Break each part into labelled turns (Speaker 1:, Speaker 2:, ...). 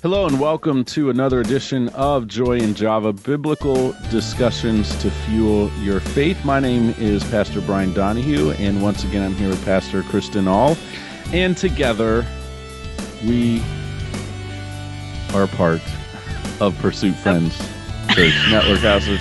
Speaker 1: Hello and welcome to another edition of Joy and Java Biblical Discussions to Fuel Your Faith. My name is Pastor Brian Donahue, and once again, I'm here with Pastor Kristin All. And together, we are part of Pursuit Friends Church Network Houses.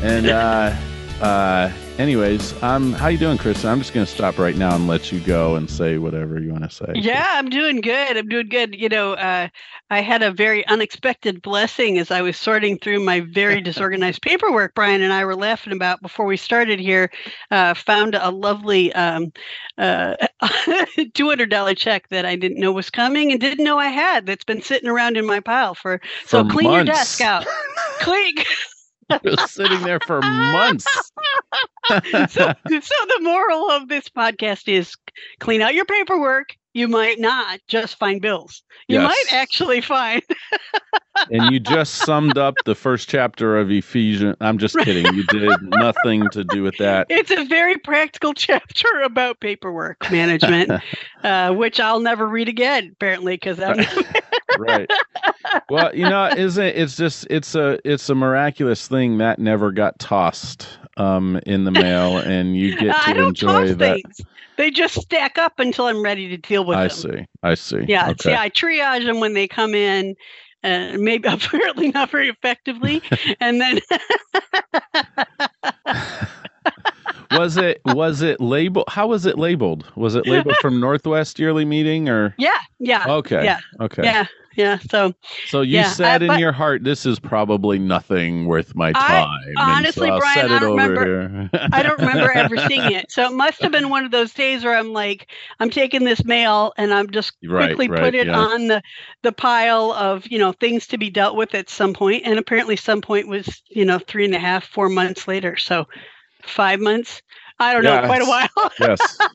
Speaker 1: And, uh, uh, anyways, um, how you doing, Kristin? I'm just going to stop right now and let you go and say whatever you want to say.
Speaker 2: Yeah, I'm doing good. I'm doing good. You know, uh, I had a very unexpected blessing as I was sorting through my very disorganized paperwork. Brian and I were laughing about before we started here. Uh, found a lovely um, uh, $200 check that I didn't know was coming and didn't know I had. That's been sitting around in my pile for.
Speaker 1: For
Speaker 2: so clean your desk out. clean.
Speaker 1: Was sitting there for months.
Speaker 2: so, so the moral of this podcast is clean out your paperwork. You might not just find bills. You
Speaker 1: Yes.
Speaker 2: might actually find
Speaker 1: and you just summed up the first chapter of Ephesians. I'm just kidding. You did nothing to do with that.
Speaker 2: it's a very practical chapter about paperwork management, uh, which I'll never read again, apparently, because I'm
Speaker 1: right. Well, you know, isn't it, it's just it's a it's a miraculous thing that never got tossed um in the mail and you get to enjoy that.
Speaker 2: things. They just stack up until I'm ready to deal with
Speaker 1: I
Speaker 2: them.
Speaker 1: I see. I see.
Speaker 2: Yeah,
Speaker 1: Okay.
Speaker 2: yeah, I triage them when they come in. Uh, maybe apparently not very effectively, and then
Speaker 1: was it was it labeled how was it labeled? Was it labeled from Northwest yearly meeting or
Speaker 2: yeah, yeah,
Speaker 1: Okay.
Speaker 2: yeah,
Speaker 1: Okay.
Speaker 2: yeah, yeah. So
Speaker 1: So you
Speaker 2: Yeah,
Speaker 1: said
Speaker 2: uh,
Speaker 1: in your heart this is probably nothing worth my time. and
Speaker 2: honestly,
Speaker 1: so
Speaker 2: Brian, I don't
Speaker 1: here.
Speaker 2: I don't remember ever seeing it. So it must have been one of those days where I'm like, I'm taking this mail and I'm just
Speaker 1: Right,
Speaker 2: quickly
Speaker 1: right,
Speaker 2: put it
Speaker 1: yeah.
Speaker 2: on the the pile of you know things to be dealt with at some point, and apparently some point was you know three and a half, four months later. So five months. I don't know, quite a while.
Speaker 1: yes.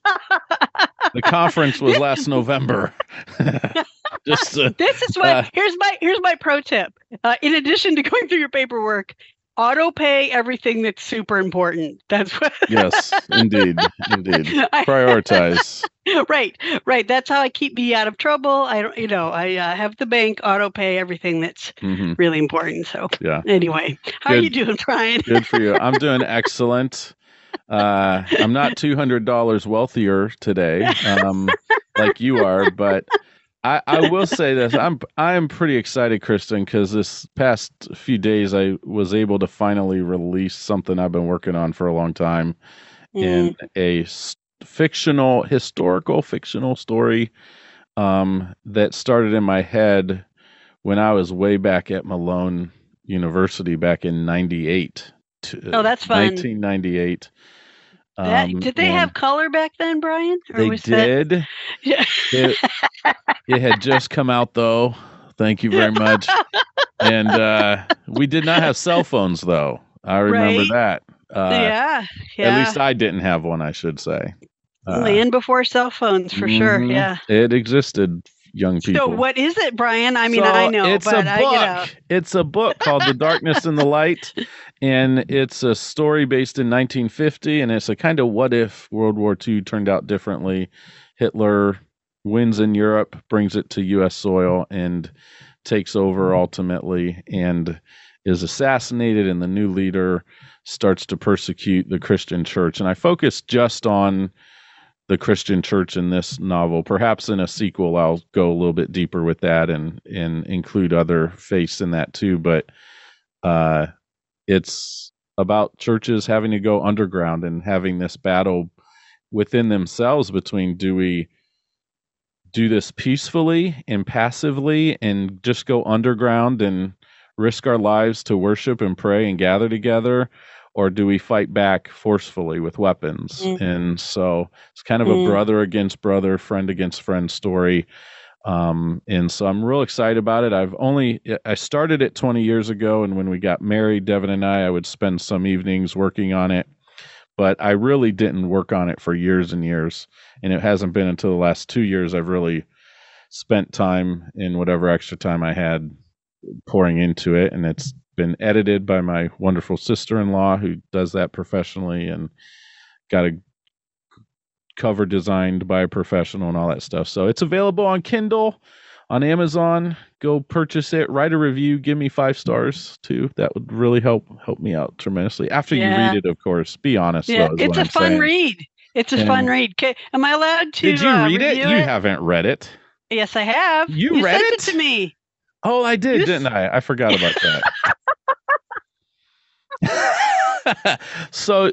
Speaker 1: The conference was last November. Just uh,
Speaker 2: this is what
Speaker 1: Uh,
Speaker 2: here's my here's my pro tip. Uh, in addition to going through your paperwork, auto pay everything that's super important. That's what.
Speaker 1: yes, indeed, indeed. Prioritize.
Speaker 2: right, right. That's how I keep me out of trouble. I don't, you know, I uh, have the bank auto pay everything that's
Speaker 1: hmm
Speaker 2: really important. So
Speaker 1: Yeah,
Speaker 2: anyway, how are you doing, Brian?
Speaker 1: good for you. I'm doing excellent. Uh, I'm not two hundred dollars wealthier today, um, like you are, but I, I will say this: I'm I am pretty excited, Kristin, because this past few days I was able to finally release something I've been working on for a long time.
Speaker 2: Mm,
Speaker 1: in a fictional historical fictional story um, that started in my head when I was way back at Malone University back in 98
Speaker 2: Oh, that's fun.
Speaker 1: 1998
Speaker 2: that-
Speaker 1: Um,
Speaker 2: did they have color back then, Brian? Or
Speaker 1: they
Speaker 2: was that-
Speaker 1: did
Speaker 2: Yeah.
Speaker 1: it, it had just come out though thank you very much and uh, we did not have cell phones though i remember
Speaker 2: Right.
Speaker 1: that uh,
Speaker 2: yeah, yeah.
Speaker 1: at least i didn't have one i should say Uh,
Speaker 2: Land before cell phones, for sure.
Speaker 1: Mhm.
Speaker 2: Yeah.
Speaker 1: It existed, young people.
Speaker 2: So what is it, Brian? I mean,
Speaker 1: So
Speaker 2: I know,
Speaker 1: it's
Speaker 2: but uh,
Speaker 1: a
Speaker 2: I,
Speaker 1: book.
Speaker 2: you know,
Speaker 1: It's a book called The Darkness and the Light, and it's a story based in 1950, and it's a kind of what if World War II turned out differently. Hitler wins in Europe, brings it to U.S. soil, and takes over mm-hmm. ultimately, and is assassinated, and the new leader starts to persecute the Christian church. And I focus just on the Christian church in this novel. Perhaps in a sequel, I'll go a little bit deeper with that and and include other faiths in that too. But uh, it's about churches having to go underground and having this battle within themselves between do we do this peacefully and passively and just go underground and risk our lives to worship and pray and gather together or do we fight back forcefully with weapons
Speaker 2: Mm.
Speaker 1: and so it's kind of a
Speaker 2: Mm.
Speaker 1: brother against brother friend against friend story um, and so i'm real excited about it i've only i started it 20 years ago and when we got married devin and i i would spend some evenings working on it but i really didn't work on it for years and years and it hasn't been until the last two years i've really spent time in whatever extra time i had pouring into it and it's been edited by my wonderful sister-in-law who does that professionally and got a cover designed by a professional and all that stuff so it's available on kindle on Amazon. Go purchase it. Write a review. Give me five stars too. That would really help help me out tremendously. After
Speaker 2: Yeah.
Speaker 1: you read it, of course. Be honest.
Speaker 2: Yeah,
Speaker 1: though,
Speaker 2: it's a
Speaker 1: I'm
Speaker 2: fun
Speaker 1: saying.
Speaker 2: read. It's a
Speaker 1: And-
Speaker 2: fun read. 'Kay, Am I allowed to?
Speaker 1: Did you
Speaker 2: uh,
Speaker 1: read it? You haven't read it.
Speaker 2: Yes, I have.
Speaker 1: You read
Speaker 2: sent
Speaker 1: it?
Speaker 2: to me.
Speaker 1: Oh, I did,
Speaker 2: You
Speaker 1: didn't I? I forgot about that. so,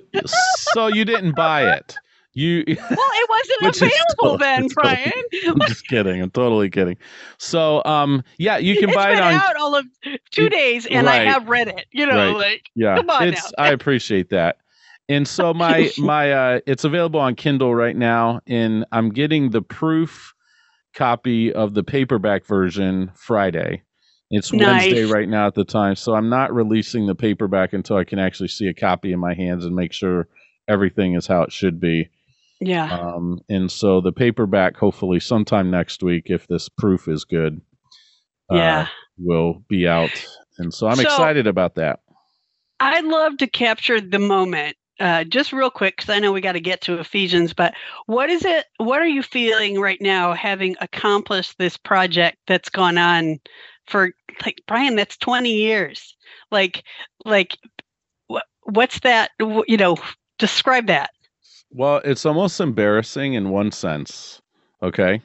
Speaker 1: so you didn't buy it. You.
Speaker 2: Well, it wasn't available
Speaker 1: totally-
Speaker 2: then,
Speaker 1: it's totally-
Speaker 2: Brian.
Speaker 1: I'm just kidding. I'm totally kidding. So, um, yeah, you can
Speaker 2: it's
Speaker 1: buy it on.
Speaker 2: out all of two days, and I have read it. You know,
Speaker 1: Right.
Speaker 2: like
Speaker 1: Yeah,
Speaker 2: Come on
Speaker 1: it's.
Speaker 2: now.
Speaker 1: I appreciate that. And so my my uh, it's available on Kindle right now, and I'm getting the proof copy of the paperback version Friday. It's Wednesday right now at the time, so I'm not releasing the paperback until I can actually see a copy in my hands and make sure everything is how it should be.
Speaker 2: yeah,
Speaker 1: Um, and so the paperback, hopefully sometime next week, if this proof is good, uh,
Speaker 2: yeah.
Speaker 1: will be out. And so I'm
Speaker 2: So-
Speaker 1: excited about that.
Speaker 2: I'd love to capture the moment. Uh, just real quick, because I know we got to get to Ephesians, but what is it? What are you feeling right now, having accomplished this project that's gone on for like Brian? That's twenty years. Like, like, what? What's that? wh- You know, describe that.
Speaker 1: Well, it's almost embarrassing in one sense, okay?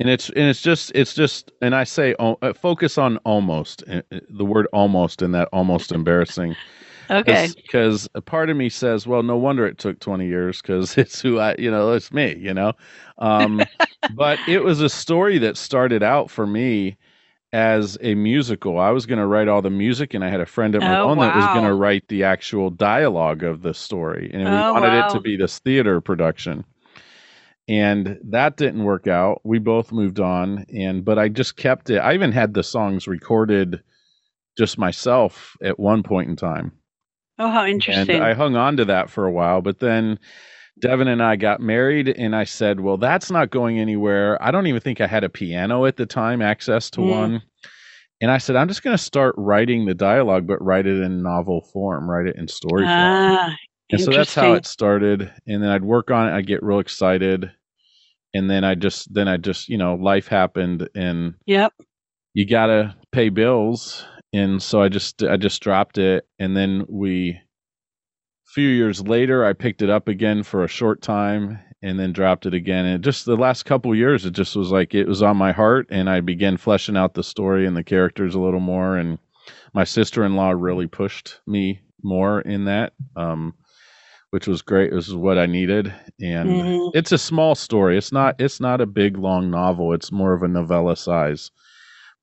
Speaker 1: And it's and it's just it's just and I say oh, uh, focus on almost uh, uh, the word almost in that almost embarrassing
Speaker 2: Okay.
Speaker 1: because a part of me says, well, no wonder it took 20 years because it's who I, you know, it's me, you know. Um, but it was a story that started out for me as a musical. I was going to write all the music, and I had a friend at
Speaker 2: Oh,
Speaker 1: Malone that was going to write the actual dialogue of the story, and we
Speaker 2: Oh,
Speaker 1: wanted it to be this theater production. And that didn't work out. We both moved on, and but I just kept it. I even had the songs recorded just myself at one point in time.
Speaker 2: Oh, how interesting.
Speaker 1: And I hung on to that for a while, but then Devin and I got married, and I said, "Well, that's not going anywhere." I don't even think I had a piano at the time, access to
Speaker 2: Mm.
Speaker 1: one. And I said, "I'm just going to start writing the dialogue, but write it in novel form, write it in story form."
Speaker 2: ah,
Speaker 1: And so that's how it started. And then I'd work on it. I'd get real excited, and then I just, then I just, you know, life happened, and
Speaker 2: Yep.
Speaker 1: you gotta pay bills and so i just i just dropped it and then we few years later i picked it up again for a short time and then dropped it again. And just the last couple years it just was like it was on my heart and i began fleshing out the story and the characters a little more. And my sister-in-law really pushed me more in that um which was great. This is what i needed. And
Speaker 2: Mhm.
Speaker 1: it's a small story. It's not it's not a big long novel. It's more of a novella size.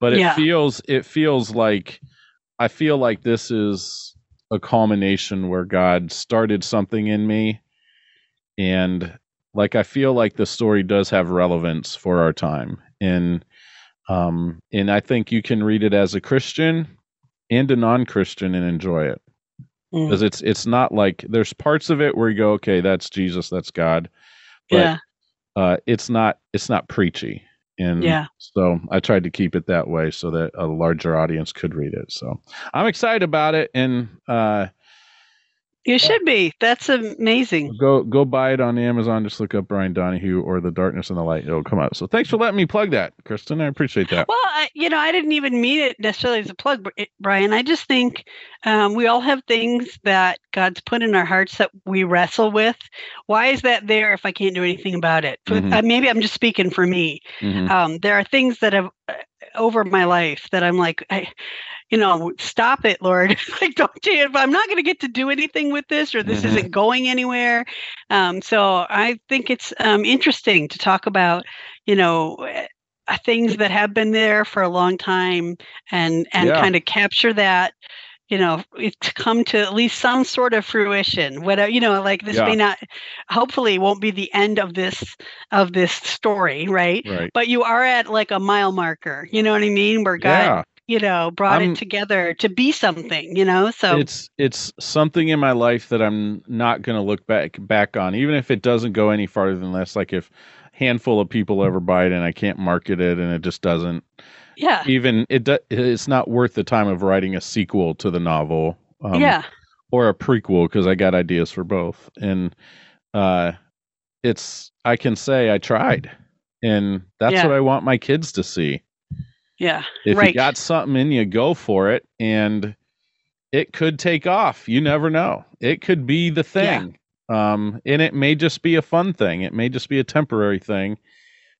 Speaker 1: But it
Speaker 2: Yeah.
Speaker 1: feels it feels like i feel like this is a culmination where god started something in me. And like i feel like the story does have relevance for our time. And um and i think you can read it as a christian and a non-christian and enjoy it.
Speaker 2: Mm.
Speaker 1: because it's it's not like there's parts of it where you go okay that's jesus that's god. But
Speaker 2: Yeah.
Speaker 1: uh it's not it's not preachy and
Speaker 2: Yeah.
Speaker 1: so i tried to keep it that way so that a larger audience could read it so i'm excited about it and uh
Speaker 2: You should be. That's amazing.
Speaker 1: go go buy it on amazon just look up brian donahue or the darkness and the light it'll come out so thanks for letting me plug that kristin i appreciate that
Speaker 2: Well, I, you know, I didn't even mean it necessarily as a plug, Brian. I just think um, we all have things that God's put in our hearts that we wrestle with. Why is that there if I can't do anything about it?
Speaker 1: Mhm.
Speaker 2: uh, maybe I'm just speaking for me.
Speaker 1: Mhm.
Speaker 2: Um, there are things that have uh, over my life that I'm like, I, you know, stop it, Lord. like, don't you? I'm not going to get to do anything with this, or this
Speaker 1: Mhm.
Speaker 2: isn't going anywhere. Um, so I think it's um, interesting to talk about, you know, eh, uh, things that have been there for a long time, and and
Speaker 1: Yeah.
Speaker 2: kind of capture that. You know, it to come to at least some sort of fruition. Whatever, you know, like this
Speaker 1: Yeah.
Speaker 2: may not, hopefully, won't be the end of this of this story, right?
Speaker 1: right
Speaker 2: but you are at like a mile marker you know what i mean where god
Speaker 1: yeah
Speaker 2: you know brought
Speaker 1: I'm-
Speaker 2: it together to be something you know so
Speaker 1: it's it's something in my life that I'm not going to look back back on, even if it doesn't go any farther than this. Like if handful of people ever buy it and I can't market it and it just doesn't
Speaker 2: yeah
Speaker 1: even it do, it's not worth the time of writing a sequel to the novel. Um,
Speaker 2: yeah
Speaker 1: or a prequel because I got ideas for both. And uh, it's I can say I tried, and that's
Speaker 2: Yeah.
Speaker 1: what I want my kids to see.
Speaker 2: Yeah.
Speaker 1: If
Speaker 2: right.
Speaker 1: you got something in you, go for it. And it could take off. You never know. It could be the thing. Um, and it may just be a fun thing. It may just be a temporary thing.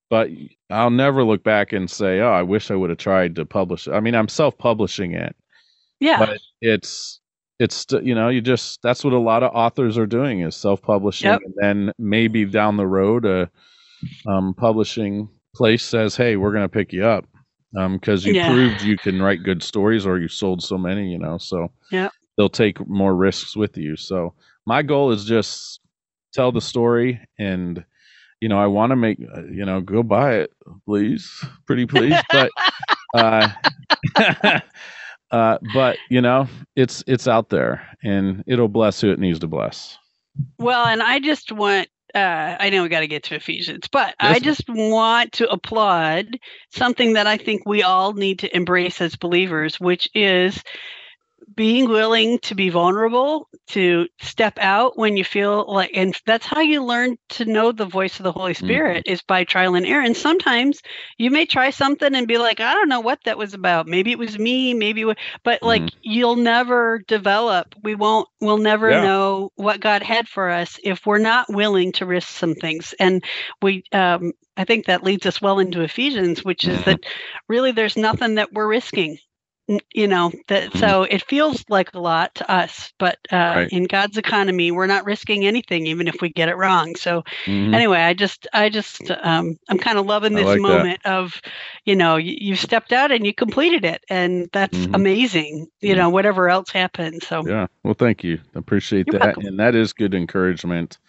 Speaker 1: But I'll never look back and say, "Oh, I wish I would have tried to publish it." I mean, I'm self-publishing it,
Speaker 2: yeah.
Speaker 1: but it's it's you know you just that's what a lot of authors are doing is self-publishing,
Speaker 2: Yep.
Speaker 1: and then maybe down the road a um, publishing place says, "Hey, we're going to pick you up." Because you
Speaker 2: Yeah.
Speaker 1: proved you can write good stories or you sold so many, you know. So
Speaker 2: yeah.
Speaker 1: they'll take more risks with you. So my goal is just tell the story and you know, I want to make uh, you know, go buy it, please, pretty please, but uh uh but you know, it's it's out there and it'll bless who it needs to bless.
Speaker 2: Well, and I just want uh, I know we got to get to Ephesians, but I just want to applaud something that I think we all need to embrace as believers, which is being willing to be vulnerable, to step out when you feel like, and that's how you learn to know the voice of the Holy Spirit is by trial and error. And sometimes you may try something and be like, I don't know what that was about. Maybe it was me, maybe, it wa-" but like
Speaker 1: Mhm.
Speaker 2: you'll never develop. We won't, we'll never
Speaker 1: Yeah.
Speaker 2: know what God had for us if we're not willing to risk some things. And we, um, I think that leads us well into Ephesians, which is
Speaker 1: Mhm.
Speaker 2: that really there's nothing that we're risking. You know that
Speaker 1: Mhm.
Speaker 2: so it feels like a lot to us, but uh,
Speaker 1: Right.
Speaker 2: in God's economy, we're not risking anything, even if we get it wrong. So
Speaker 1: Mhm.
Speaker 2: anyway, I just, I just, um, I'm kind of loving this
Speaker 1: like that.
Speaker 2: moment of, you know, you, you stepped out and you completed it, and that's
Speaker 1: Mhm.
Speaker 2: amazing. You
Speaker 1: Mhm.
Speaker 2: know, whatever else happens. So
Speaker 1: Yeah. Well, thank you. I appreciate
Speaker 2: You're
Speaker 1: that.
Speaker 2: welcome.
Speaker 1: And that is good encouragement.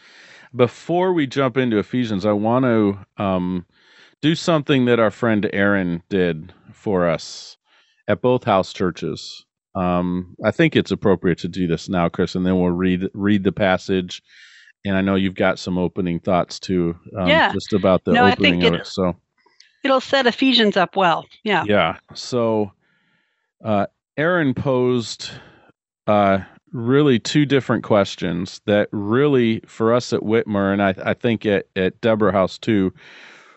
Speaker 1: Before we jump into Ephesians, I want to um, do something that our friend Aaron did for us at both house churches. Um, I think it's appropriate to do this now, Chris, and then we'll read read the passage. And I know you've got some opening thoughts too, um,
Speaker 2: Yeah.
Speaker 1: just about the
Speaker 2: No, I
Speaker 1: opening
Speaker 2: think
Speaker 1: of
Speaker 2: it-.
Speaker 1: So
Speaker 2: it'll set Ephesians up well. Yeah.
Speaker 1: yeah. So uh, Aaron posed uh, really two different questions that really, for us at Whitmer, and I, I think at, at Deborah House too,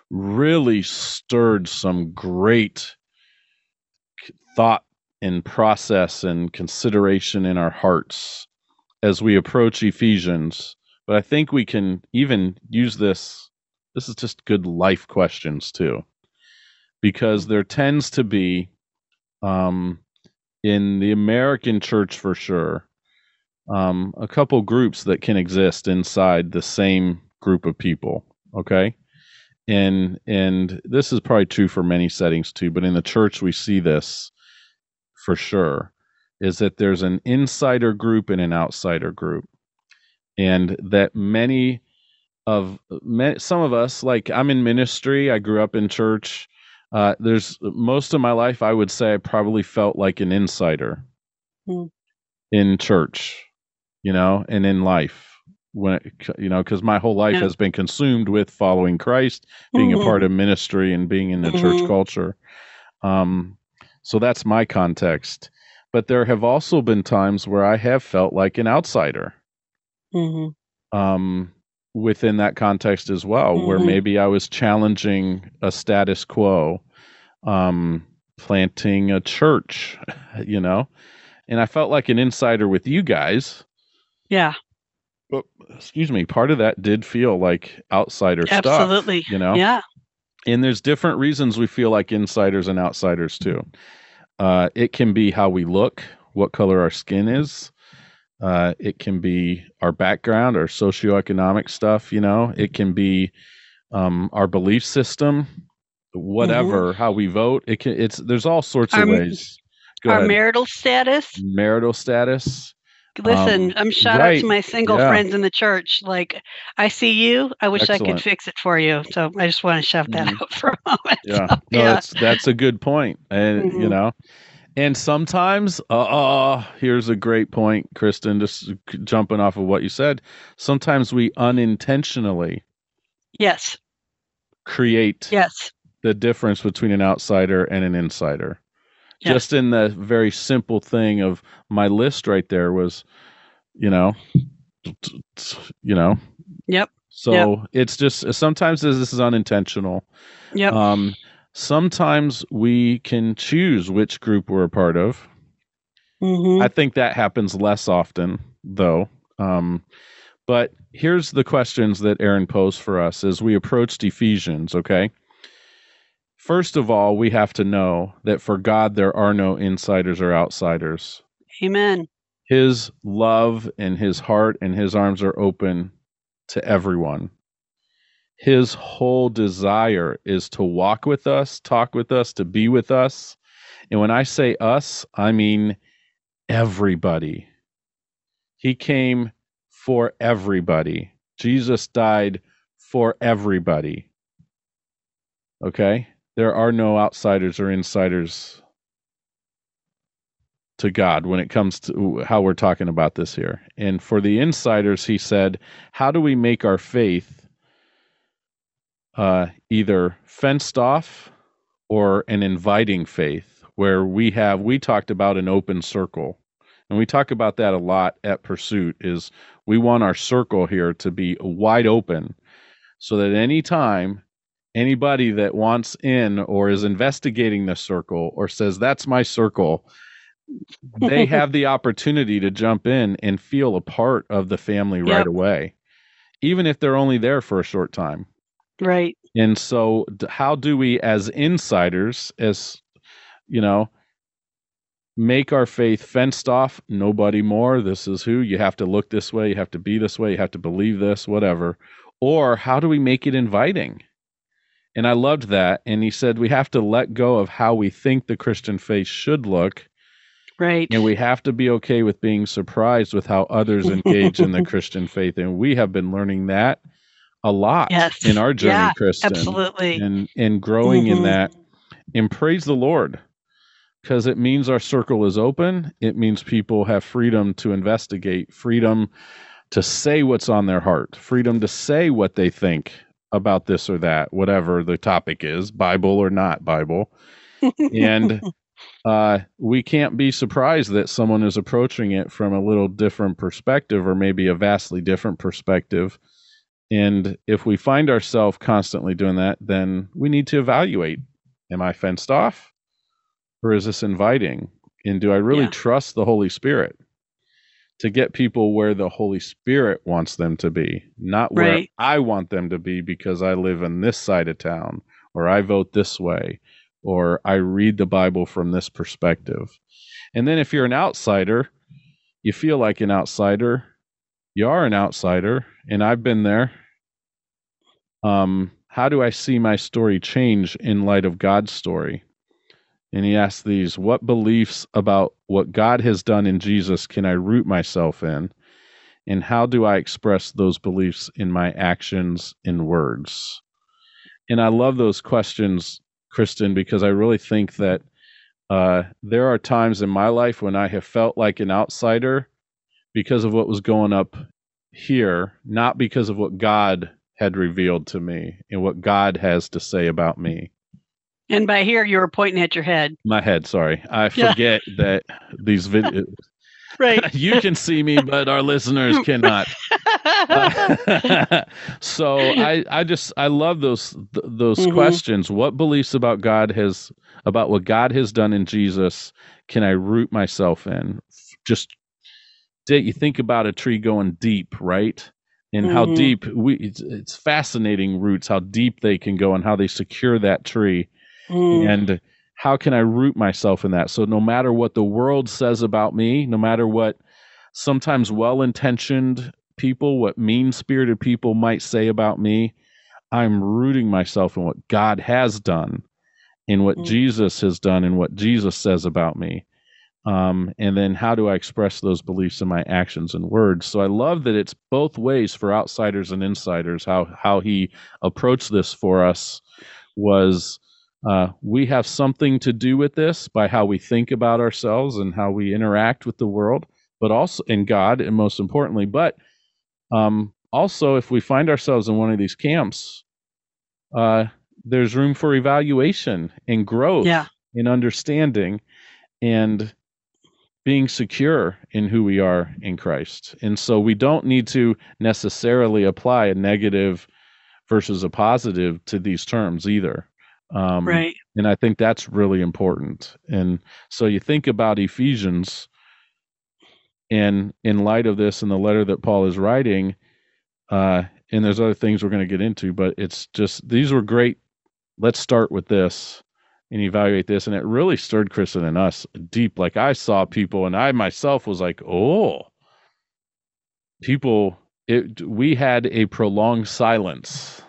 Speaker 1: really stirred some great thought and process and consideration in our hearts as we approach Ephesians. But I think we can even use this. This is just good life questions too, because there tends to be, um, in the American church for sure, um, a couple groups that can exist inside the same group of people. Okay, and and this is probably true for many settings too, but in the church we see this for sure. Is that there's an insider group and an outsider group, and that many of some of us, like I'm in ministry, I grew up in church. Uh, there's most of my life, I would say, I probably felt like an insider
Speaker 2: Hmm.
Speaker 1: in church, you know, and in life. When it, you know, because my whole life
Speaker 2: Yeah.
Speaker 1: has been consumed with following Christ, being a
Speaker 2: Mhm.
Speaker 1: part of ministry, and being in the church
Speaker 2: Mhm.
Speaker 1: culture. Um, so that's my context. But there have also been times where I have felt like an outsider
Speaker 2: Mhm.
Speaker 1: um, within that context as well, where
Speaker 2: Mhm.
Speaker 1: maybe I was challenging a status quo, um, planting a church, you know, and I felt like an insider with you guys.
Speaker 2: Yeah.
Speaker 1: But excuse me, part of that did feel like outsider stuff,
Speaker 2: Absolutely.
Speaker 1: you know.
Speaker 2: Yeah.
Speaker 1: And there's different reasons we feel like insiders and outsiders too. Uh, it can be how we look, what color our skin is. Uh, it can be our background, our socioeconomic stuff. You know, it can be um, our belief system, whatever, how we vote. It can. It's there's all sorts
Speaker 2: Our-
Speaker 1: of ways. Go
Speaker 2: Our
Speaker 1: ahead.
Speaker 2: marital status.
Speaker 1: Marital status.
Speaker 2: Listen,
Speaker 1: Um,
Speaker 2: I'm shout out to my single
Speaker 1: Yeah.
Speaker 2: friends in the church. Like, I see you. I wish I could fix it for you. So I just want to shout that
Speaker 1: Mhm.
Speaker 2: out for a moment.
Speaker 1: Yeah,
Speaker 2: So,
Speaker 1: no,
Speaker 2: yeah.
Speaker 1: that's that's a good point, and you
Speaker 2: Mhm.
Speaker 1: know, and sometimes, uh, uh, here's a great point, Kristin. Just jumping off of what you said, sometimes we unintentionally
Speaker 2: Yes.
Speaker 1: create
Speaker 2: Yes.
Speaker 1: the difference between an outsider and an insider. Just in the very simple thing of my list right there was, you know, you know.
Speaker 2: Yep.
Speaker 1: So it's just sometimes this is unintentional.
Speaker 2: Yep.
Speaker 1: Um, sometimes we can choose which group we're a part of.
Speaker 2: Mhm.
Speaker 1: I think that happens less often, though. Um, but here's the questions that Aaron posed for us as we approached Ephesians, okay? First of all, we have to know that for God, there are no insiders or outsiders.
Speaker 2: Amen.
Speaker 1: His love and his heart and his arms are open to everyone. His whole desire is to walk with us, talk with us, to be with us. And when I say us, I mean everybody. He came for everybody. Jesus died for everybody. Okay? There are no outsiders or insiders to God when it comes to how we're talking about this here. And for the insiders, he said, How do we make our faith uh, either fenced off or an inviting faith where we have, we talked about an open circle. And we talk about that a lot at Pursuit is we want our circle here to be wide open so that anytime anybody that wants in or is investigating the circle or says that's my circle they have the opportunity to jump in and feel a part of the family right away even if they're only there for a short time.
Speaker 2: Right.
Speaker 1: and so how do we as insiders as you know make our faith fenced off? Nobody more. This is who you have to look this way you have to be this way you have to believe this whatever. Or how do we make it inviting and i loved that and he said we have to let go of how we think the christian faith should look
Speaker 2: Right.
Speaker 1: and we have to be okay with being surprised with how others engage in the christian faith and we have been learning that a lot
Speaker 2: Yes.
Speaker 1: in our journey
Speaker 2: Yeah,
Speaker 1: kristin
Speaker 2: Absolutely.
Speaker 1: and and growing in
Speaker 2: Mhm.
Speaker 1: that and praise the lord because it means our circle is open it means people have freedom to investigate freedom to say what's on their heart freedom to say what they think about this or that whatever the topic is bible or not bible. And uh, we can't be surprised that someone is approaching it from a little different perspective or maybe a vastly different perspective. And if we find ourselves constantly doing that then we need to evaluate am i fenced off or is this inviting? And do i really
Speaker 2: Yeah.
Speaker 1: trust the holy spirit to get people where the holy spirit wants them to be not where
Speaker 2: Right.
Speaker 1: i want them to be because i live in this side of town or i vote this way or i read the bible from this perspective. And then if you're an outsider you feel like an outsider. You are an outsider and i've been there. Um how do i see my story change in light of god's story and he asks these what beliefs about what god has done in jesus can i root myself in and how do i express those beliefs in my actions and words and i love those questions kristin because i really think that uh, there are times in my life when i have felt like an outsider because of what was going up here, not because of what God had revealed to me and what God has to say about me.
Speaker 2: And by here, you were pointing at your head.
Speaker 1: My head, sorry. I
Speaker 2: Yeah.
Speaker 1: forget that these videos,
Speaker 2: Right.
Speaker 1: you can see me, but our listeners cannot. so I, I just I love those th- those
Speaker 2: Mhm.
Speaker 1: questions. What beliefs about God has about what God has done in Jesus can I root myself in? Just you think about a tree going deep, right? And how
Speaker 2: Mhm.
Speaker 1: deep we it's, it's fascinating roots how deep they can go and how they secure that tree
Speaker 2: Mm.
Speaker 1: and how can I root myself in that? So no matter what the world says about me, no matter what sometimes well-intentioned people, what mean-spirited people might say about me, I'm rooting myself in what God has done, in what
Speaker 2: Mm.
Speaker 1: Jesus has done, and what Jesus says about me. Um, and then how do I express those beliefs in my actions and words? So I love that it's both ways for outsiders and insiders. How how he approached this for us was uh, we have something to do with this by how we think about ourselves and how we interact with the world, but also in God, and most importantly, but um, also if we find ourselves in one of these camps, uh, there's room for evaluation and growth
Speaker 2: Yeah.
Speaker 1: in understanding and being secure in who we are in Christ. And so we don't need to necessarily apply a negative versus a positive to these terms either. Um,
Speaker 2: right.
Speaker 1: And I think that's really important. And so you think about Ephesians, and in light of this and the letter that Paul is writing, uh, and there's other things we're going to get into, but it's just these were great. Let's start with this and evaluate this. And it really stirred Kristin and us deep. Like I saw people, and I myself was like, oh, people, it, we had a prolonged silence.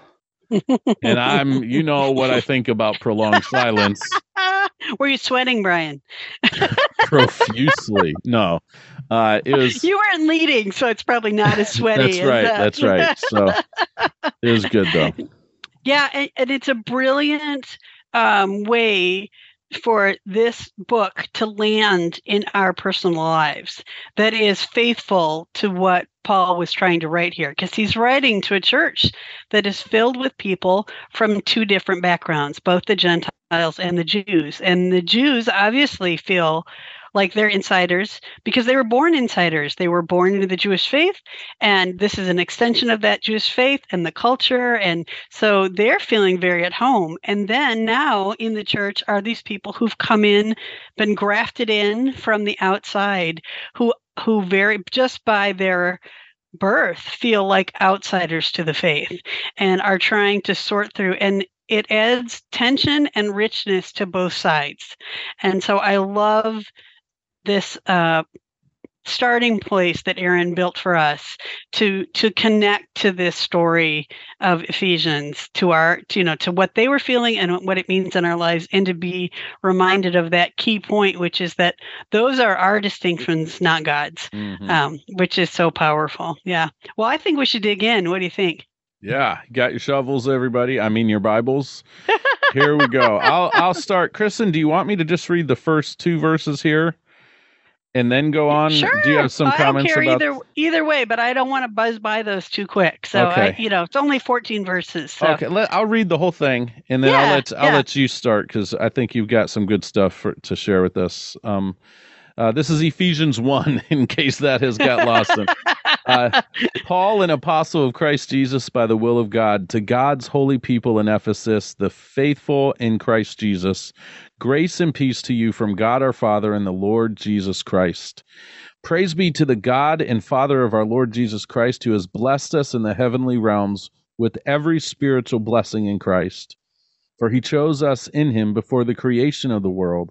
Speaker 1: And I'm, you know what I think about prolonged silence.
Speaker 2: Were you sweating, Brian?
Speaker 1: Profusely. No. Uh, it was.
Speaker 2: You weren't leading, so it's probably not as sweaty.
Speaker 1: that's right.
Speaker 2: Uh,
Speaker 1: That's right. So it was good though.
Speaker 2: Yeah, and, and it's a brilliant um, way for this book to land in our personal lives that is faithful to what Paul was trying to write here because he's writing to a church that is filled with people from two different backgrounds, both the Gentiles and the Jews. And the Jews obviously feel like they're insiders because they were born insiders. They were born into the Jewish faith, and this is an extension of that Jewish faith and the culture. And so they're feeling very at home. And then now in the church are these people who've come in, been grafted in from the outside, who who very just by their birth feel like outsiders to the faith and are trying to sort through and it adds tension and richness to both sides. And so i love this uh, starting place that Aaron built for us to to connect to this story of Ephesians to our to, you know to what they were feeling and what it means in our lives and to be reminded of that key point which is that those are our distinctions not God's
Speaker 1: Mhm.
Speaker 2: um, which is so powerful yeah well I think we should dig in what do you think
Speaker 1: Yeah, got your shovels, everybody. I mean your Bibles. Here we go. I'll I'll start. Kristin, do you want me to just read the first two verses here, and then go on?
Speaker 2: sure
Speaker 1: Do you have some
Speaker 2: I don't care
Speaker 1: about?
Speaker 2: either either way but I don't want to buzz by those too quick so I, you know it's only 14 verses so
Speaker 1: Okay, let, I'll read the whole thing, and then I'll
Speaker 2: Yeah,
Speaker 1: let I'll
Speaker 2: yeah.
Speaker 1: let you start because I think you've got some good stuff for, to share with us. Um, uh, this is Ephesians one, in case that has got lost. Uh, Paul, an apostle of Christ Jesus by the will of God, to God's holy people in Ephesus, the faithful in Christ Jesus, grace and peace to you from God our Father and the Lord Jesus Christ. Praise be to the God and Father of our Lord Jesus Christ, who has blessed us in the heavenly realms with every spiritual blessing in Christ. For he chose us in him before the creation of the world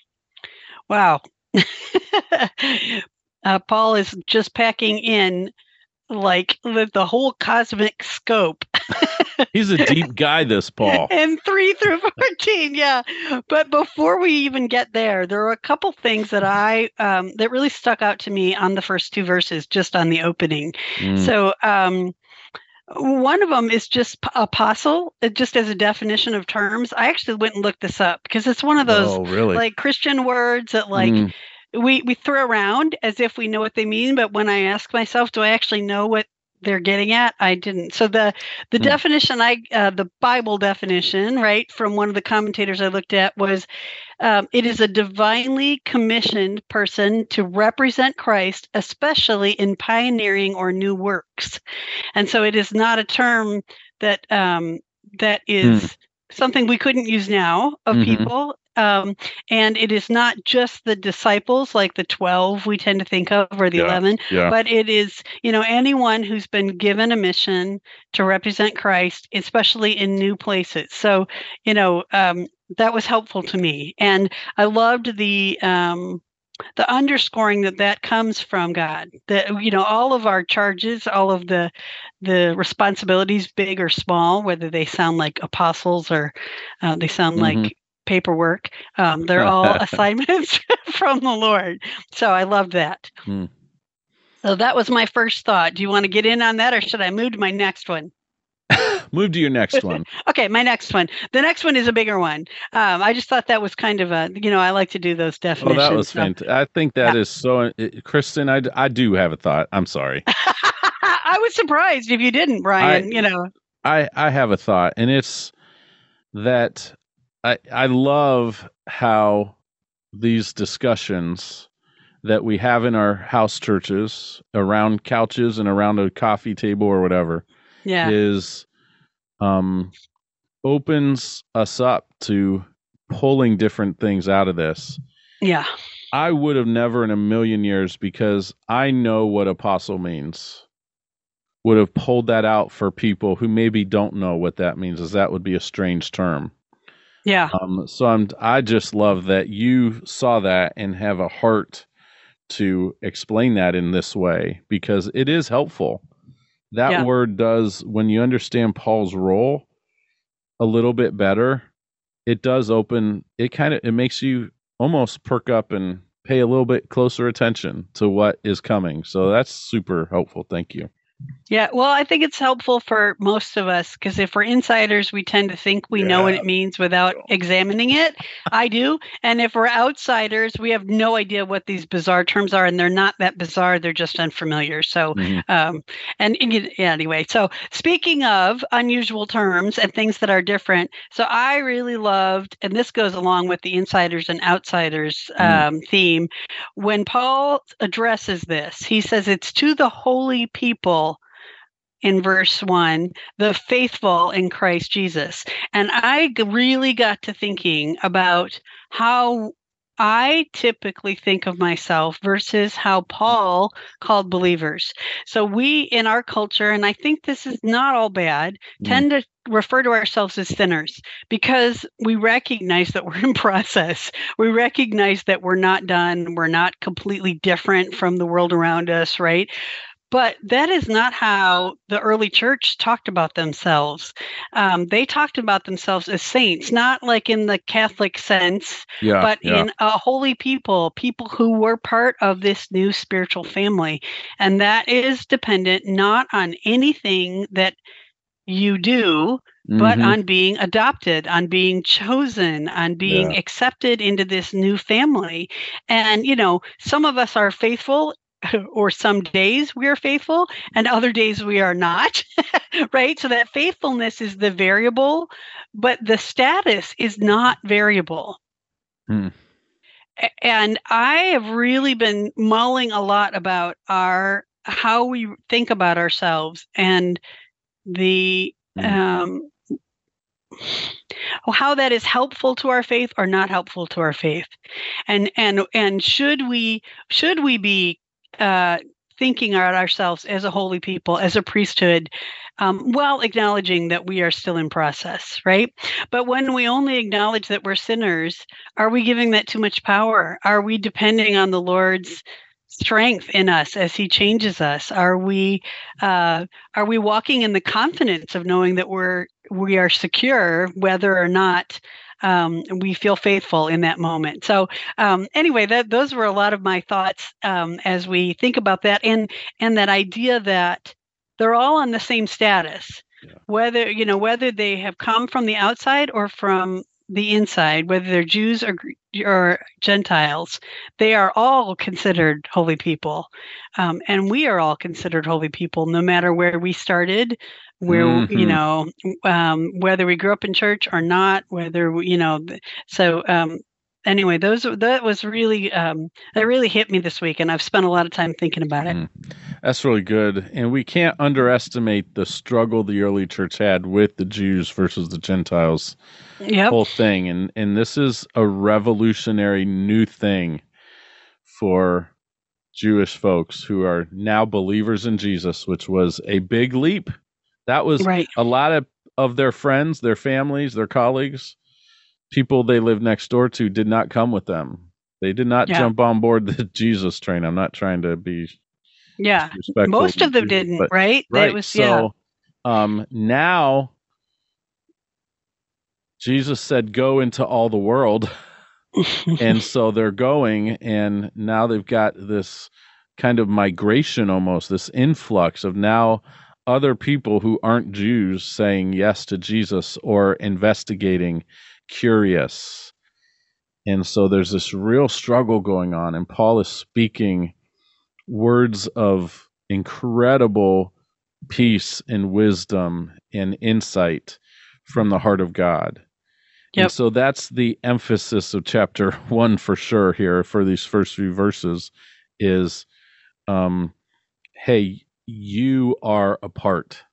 Speaker 2: Wow. uh, Paul is just packing in like the, the whole cosmic scope
Speaker 1: He's a deep guy, this Paul.
Speaker 2: and 3 through 14 yeah but before we even get there there are a couple things that i um, that really stuck out to me on the first two verses just on the opening
Speaker 1: Mm,
Speaker 2: so um, one of them is just apostle uh, just as a definition of terms i actually went and looked this up because it's one of those
Speaker 1: oh, really?
Speaker 2: like christian words that like
Speaker 1: Mm,
Speaker 2: we we throw around as if we know what they mean but when i ask myself do i actually know what they're getting at i didn't so the the
Speaker 1: Hmm.
Speaker 2: definition i uh, the bible definition right from one of the commentators i looked at was um, it is a divinely commissioned person to represent Christ, especially in pioneering or new works. And so it is not a term that um, that is mm. something we couldn't use now of mm-hmm. people. Um, and it is not just the disciples like the 12 we tend to think of or the yeah, 11 yeah. but it is you know anyone who's been given a mission to represent christ especially in new places so you know um, that was helpful to me. And i loved the um, the underscoring that that comes from god that you know all of our charges all of the the responsibilities big or small whether they sound like apostles or uh, they sound mm-hmm. like paperwork um, they're all assignments from the lord. So i love that. Mm. so that was my first thought. Do you want to get in on that or should i move to my next one
Speaker 1: Move to your next one.
Speaker 2: okay, my next one. The next one is a bigger one. Um, I just thought that was kind of a, you know, I like to do those definitions.
Speaker 1: Oh, that was so. fantastic. I think that yeah. is so. Kristin, I, I do have a thought. I'm sorry.
Speaker 2: I was surprised if you didn't, Brian. I, you know,
Speaker 1: I I have a thought, and it's that I I love how these discussions that we have in our house churches around couches and around a coffee table or whatever
Speaker 2: yeah.
Speaker 1: is um, opens us up to pulling different things out of this.
Speaker 2: Yeah.
Speaker 1: I would have never in a million years because I know what apostle means. Would have pulled that out for people who maybe don't know what that means, as that would be a strange term.
Speaker 2: Yeah.
Speaker 1: Um, so I'm I just love that you saw that and have a heart to explain that in this way because it is helpful that yeah. word does when you understand Paul's role a little bit better, it does open it kind of it makes you almost perk up and pay a little bit closer attention to what is coming. So that's super helpful. Thank you.
Speaker 2: Yeah, well, I think it's helpful for most of us because if we're insiders, we tend to think we yeah. know what it means without examining it. I do. And if we're outsiders, we have no idea what these bizarre terms are, and they're not that bizarre, they're just unfamiliar. So, mm-hmm. um, and, yeah, anyway, so speaking of unusual terms and things that are different, so I really loved, and this goes along with the insiders and outsiders mm-hmm. um, theme, when Paul addresses this, he says it's to the holy people in verse 1 the faithful in Christ Jesus. And I really got to thinking about how I typically think of myself versus how Paul called believers. So we in our culture, and I think this is not all bad, mm. tend to refer to ourselves as sinners because we recognize that we're in process. We recognize that we're not done, we're not completely different from the world around us, right? But that is not how the early church talked about themselves. Um, they talked about themselves as saints, not like in the Catholic sense, yeah, but yeah. in a holy people, people who were part of this new spiritual family. And that is dependent not on anything that you do, but mm-hmm. on being adopted, on being chosen, on being yeah. accepted into this new family. And, you know, some of us are faithful or some days we are faithful and other days we are not right so that faithfulness is the variable but the status is not variable hmm. and i have really been mulling a lot about our how we think about ourselves and the hmm. um how that is helpful to our faith or not helpful to our faith and and and should we should we be uh, thinking about ourselves as a holy people, as a priesthood, um, while acknowledging that we are still in process, right? But when we only acknowledge that we're sinners, are we giving that too much power? Are we depending on the Lord's strength in us as He changes us? Are we uh, are we walking in the confidence of knowing that we're we are secure, whether or not um, we feel faithful in that moment. So um, anyway, that those were a lot of my thoughts um, as we think about that, and and that idea that they're all on the same status, yeah. whether you know whether they have come from the outside or from the inside, whether they're Jews or or Gentiles, they are all considered holy people, um, and we are all considered holy people, no matter where we started, where mm-hmm. you know um, whether we grew up in church or not whether we, you know so um, anyway, those that was really um, that really hit me this week, and I've spent a lot of time thinking about it.
Speaker 1: Mm. That's really good. And we can't underestimate the struggle the early church had with the Jews versus the Gentiles
Speaker 2: Yep.
Speaker 1: whole thing. And and this is a revolutionary new thing for Jewish folks who are now believers in Jesus, which was a big leap. That was
Speaker 2: Right.
Speaker 1: a lot of, of their friends, their families, their colleagues, people they lived next door to did not come with them. They did not
Speaker 2: Yeah.
Speaker 1: jump on board the Jesus train. I'm not trying to be
Speaker 2: Yeah.
Speaker 1: respectful
Speaker 2: Most of them
Speaker 1: Jesus,
Speaker 2: didn't,
Speaker 1: but-
Speaker 2: right?
Speaker 1: right.
Speaker 2: It was yeah.
Speaker 1: so um now Jesus said go into all the world and so they're going and now they've got this kind of migration almost this influx of now other people who aren't Jews saying yes to Jesus or investigating curious and so there's this real struggle going on and Paul is speaking words of incredible peace and wisdom and insight from the heart of God. And so that's the emphasis of chapter one for sure here for these first few verses is um hey, you are a part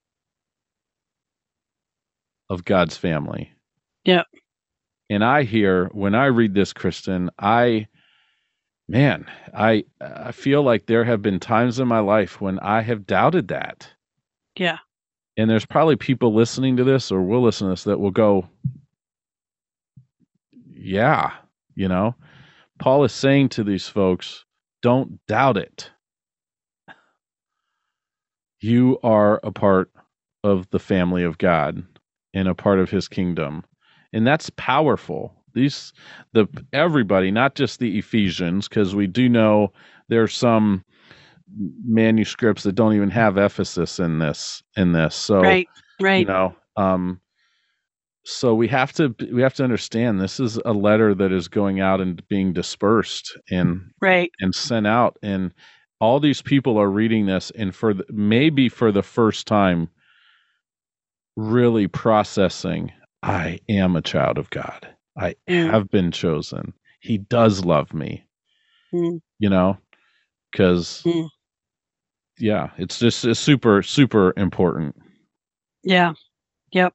Speaker 1: of God's family.
Speaker 2: Yeah.
Speaker 1: And I hear when I read this, Kristin, I man, I I feel like there have been times in my life when I have doubted that.
Speaker 2: Yeah.
Speaker 1: And there's probably people listening to this or will listen to this that will go, Yeah, you know. Paul is saying to these folks, don't doubt it. You are a part of the family of God and a part of his kingdom. And that's powerful. These the everybody, not just the Ephesians, because we do know there's some manuscripts that don't even have Ephesus in this in this. So
Speaker 2: right. Right.
Speaker 1: you know um so we have to we have to understand this is a letter that is going out and being dispersed and
Speaker 2: right.
Speaker 1: and sent out and all these people are reading this and for the, maybe for the first time really processing i am a child of god i
Speaker 2: Mm.
Speaker 1: have been chosen he does love me
Speaker 2: Mm.
Speaker 1: you know because
Speaker 2: Mm.
Speaker 1: yeah it's just it's super super important
Speaker 2: Yeah. Yep.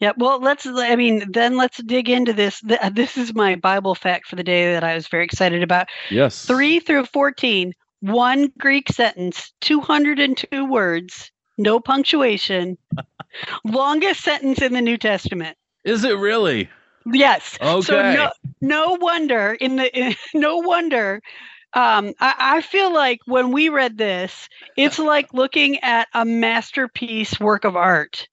Speaker 2: Yep. Well, let's, I mean, then let's dig into this. This is my Bible fact for the day that I was very excited about.
Speaker 1: yes
Speaker 2: 3 through 14, one Greek sentence, 202 words, no punctuation, longest sentence in the New Testament.
Speaker 1: is it really
Speaker 2: Yes.
Speaker 1: Okay.
Speaker 2: So no, no wonder in the no wonder. Um, I, I feel like when we read this, it's like looking at a masterpiece work of art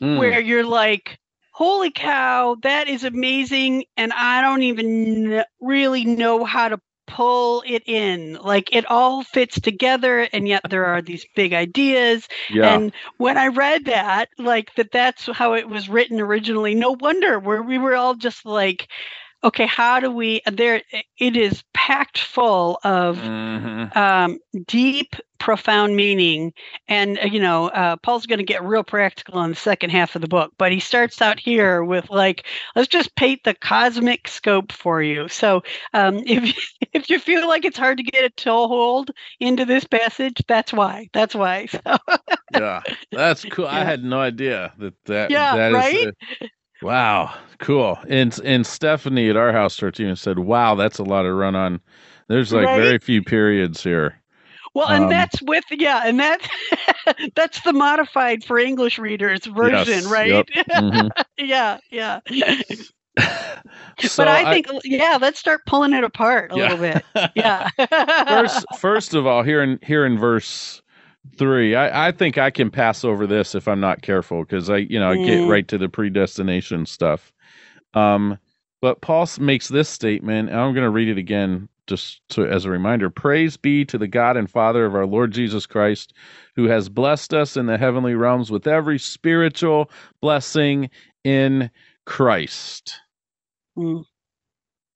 Speaker 1: Mm.
Speaker 2: where you're like, "Holy cow, that is amazing!" And I don't even really know how to pull it in. Like it all fits together, and yet there are these big ideas.
Speaker 1: yeah
Speaker 2: And when I read that, like that, that's how it was written originally. No wonder where we were all just like, okay, how do we? There, it is packed full of
Speaker 1: Mhm.
Speaker 2: um, deep, profound meaning. And uh, you know, uh, Paul's going to get real practical in the second half of the book, but he starts out here with like, let's just paint the cosmic scope for you. So um, if if you feel like it's hard to get a toehold into this passage, that's why. That's why. So.
Speaker 1: yeah that's cool i had no idea that that
Speaker 2: Yeah,
Speaker 1: that is
Speaker 2: right?
Speaker 1: Wow cool and and stephanie at our house church even said wow that's a lot of run on there's like
Speaker 2: Right?
Speaker 1: very few periods here
Speaker 2: Well, and
Speaker 1: Um,
Speaker 2: that's with yeah, and that's that's the modified for English readers version,
Speaker 1: Yes,
Speaker 2: right?
Speaker 1: Mhm.
Speaker 2: yeah, yeah.
Speaker 1: so
Speaker 2: but I, think yeah, let's start pulling it apart a
Speaker 1: Yeah.
Speaker 2: little bit. Yeah.
Speaker 1: first first of all here in here in verse three. I i think i can pass over this if i'm not careful because i you know i get
Speaker 2: Mm.
Speaker 1: right to the predestination stuff. Um but paul makes this statement and i'm going to read it again just to, as a reminder. Praise be to the god and father of our lord jesus christ who has blessed us in the heavenly realms with every spiritual blessing in christ.
Speaker 2: Mm.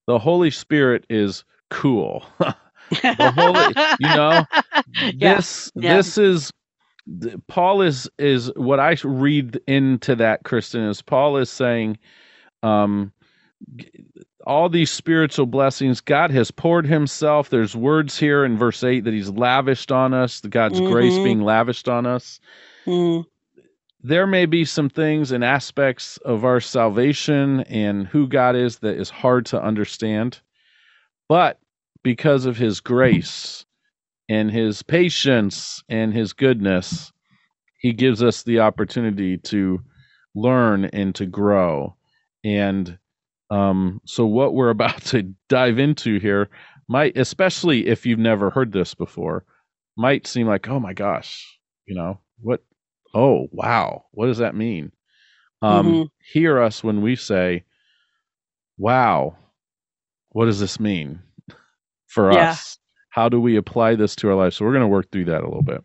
Speaker 1: the holy spirit is cool the holy you know
Speaker 2: Yeah,
Speaker 1: this
Speaker 2: yeah.
Speaker 1: this is paul is is what i read into that kristin is paul is saying um all these spiritual blessings. God has poured himself. There's words here in verse 8 that he's lavished on us, the God's mm-hmm. grace being lavished on us. Mm. There may be some things and aspects of our salvation and who God is that is hard to understand. But because of his grace and his patience and his goodness, he gives us the opportunity to learn and to grow. And um, so, what we're about to dive into here might, especially if you've never heard this before, might seem like, oh my gosh, you know, what? Oh, wow. What does that mean? Um, mm-hmm. Hear us when we say, wow, what does this mean for yeah. us? How do we apply this to our life? So, we're going to work through that a little bit.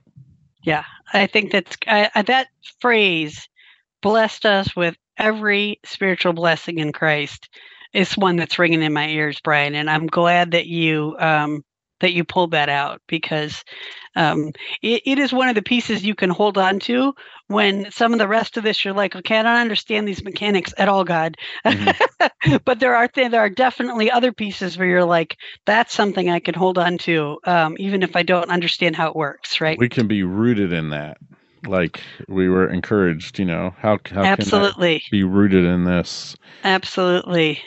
Speaker 2: Yeah, I think that's uh, that phrase blessed us with every spiritual blessing in Christ is one that's ringing in my ears, Brian. And I'm glad that you um, that you pulled that out because um, it, it is one of the pieces you can hold on to when some of the rest of this you're like, okay, I don't understand these mechanics at all, God. Mm-hmm. but there are th- there are definitely other pieces where you're like, that's something I can hold on to, um, even if I don't understand how it works. Right?
Speaker 1: We can be rooted in that like we were encouraged you know how, how
Speaker 2: absolutely
Speaker 1: be rooted in this
Speaker 2: absolutely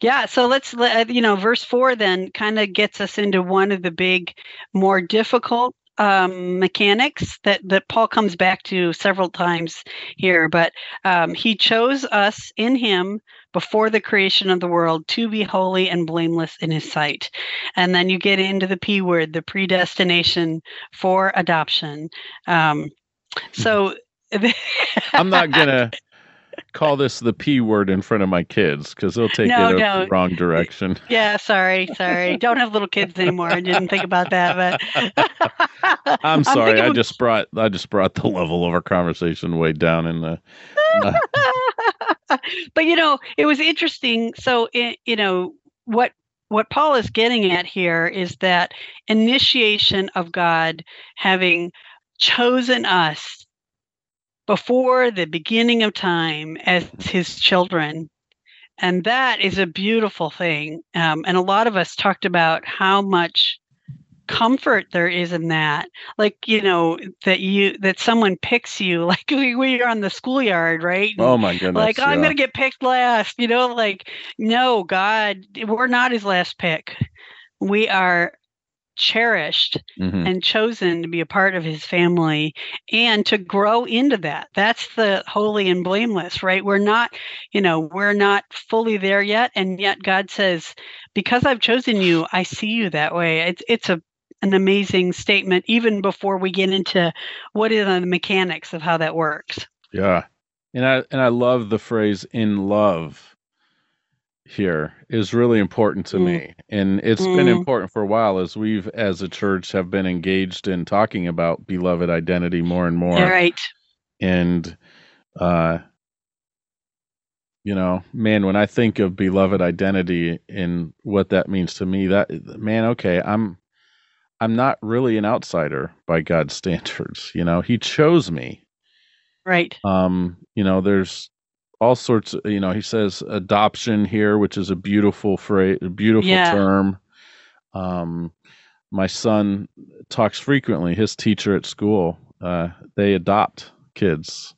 Speaker 2: yeah so let's you know verse 4 then kind of gets us into one of the big more difficult um, mechanics that that Paul comes back to several times here, but um, he chose us in Him before the creation of the world to be holy and blameless in His sight. And then you get into the P word, the predestination for adoption. Um, so
Speaker 1: I'm not gonna call this the P word in front of my kids because they'll take no, it the wrong direction.
Speaker 2: Yeah, sorry, sorry. Don't have little kids anymore. I didn't think about that,
Speaker 1: but I'm sorry. I'm I just brought I just brought the level of our conversation way down in the.
Speaker 2: Uh... but you know, it was interesting. So it, you know what what Paul is getting at here is that initiation of God having chosen us before the beginning of time as his children. And that is a beautiful thing. Um, and a lot of us talked about how much comfort there is in that like you know that you that someone picks you like we, we are on the schoolyard right
Speaker 1: and oh my goodness
Speaker 2: like oh, i'm gonna get picked last you know like no god we're not his last pick we are cherished mm-hmm. and chosen to be a part of his family and to grow into that. That's the holy and blameless right? We're not you know we're not fully there yet and yet god says because i've chosen you i see you that way. It's it's a an amazing statement even before we get into what are the mechanics of how that works.
Speaker 1: Yeah. And i and i love the phrase in love here is really important to mm. me and it's mm. been important for a while as we've as a church have been engaged in talking about beloved identity more and more.
Speaker 2: Right.
Speaker 1: And uh you know man when i think of beloved identity and what that means to me that man okay i'm i'm not really an outsider by god's standards you know? He chose me.
Speaker 2: Right.
Speaker 1: Um you know there's all sorts of, you know, he says adoption here, which is a beautiful phrase, a beautiful yeah. term. Um, my son talks frequently, his teacher at school, uh, they adopt kids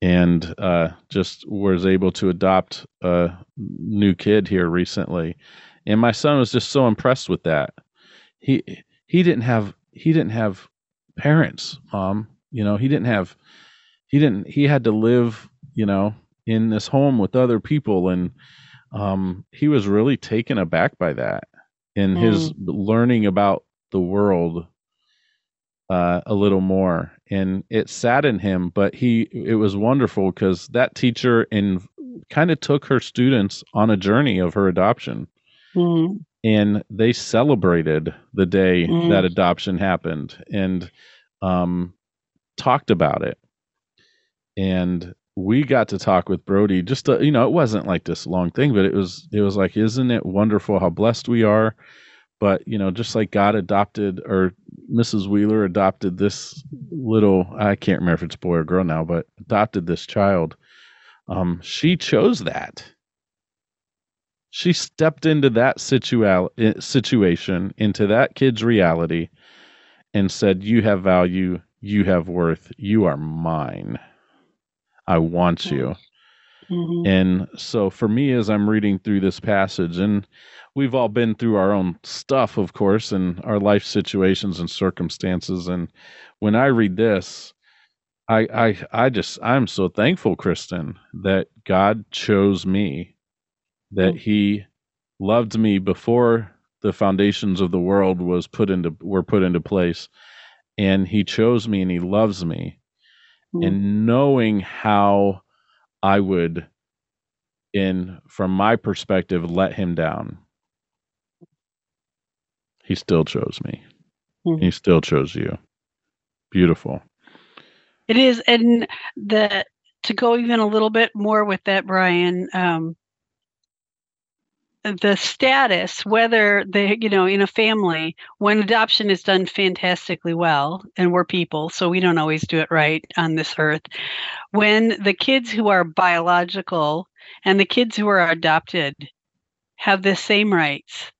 Speaker 1: and uh, just was able to adopt a new kid here recently. And my son was just so impressed with that. He, he didn't have, he didn't have parents, mom, you know, he didn't have, he didn't, he had to live, you know, in this home with other people and um, he was really taken aback by that in mm. his learning about the world uh, a little more and it saddened him but he it was wonderful because that teacher and kind of took her students on a journey of her adoption mm. and they celebrated the day mm. that adoption happened and um, talked about it and we got to talk with Brody. Just to, you know, it wasn't like this long thing, but it was it was like, isn't it wonderful how blessed we are? But you know, just like God adopted or Mrs. Wheeler adopted this little I can't remember if it's boy or girl now, but adopted this child. Um, she chose that. She stepped into that eh, situation, into that kid's reality, and said, You have value. You have worth. You are mine. I want you.
Speaker 2: Mhm.
Speaker 1: And so for me, as I'm reading through this passage, and we've all been through our own stuff, of course, and our life situations and circumstances. And when I read this, I I I just I'm so thankful, Kristin, that God chose me, that
Speaker 2: Mm.
Speaker 1: He loved me before the foundations of the world was put into were put into place, and He chose me and He loves me
Speaker 2: Mm.
Speaker 1: and knowing how I would, in from my perspective, let him down. He still chose me.
Speaker 2: Mhm.
Speaker 1: He still chose you. Beautiful.
Speaker 2: It is, and the to go even a little bit more with that, Brian. Um, the status, whether they, you know, in a family, when adoption is done fantastically well, and we're people, so we don't always do it right on this earth. When the kids who are biological and the kids who are adopted have the same rights,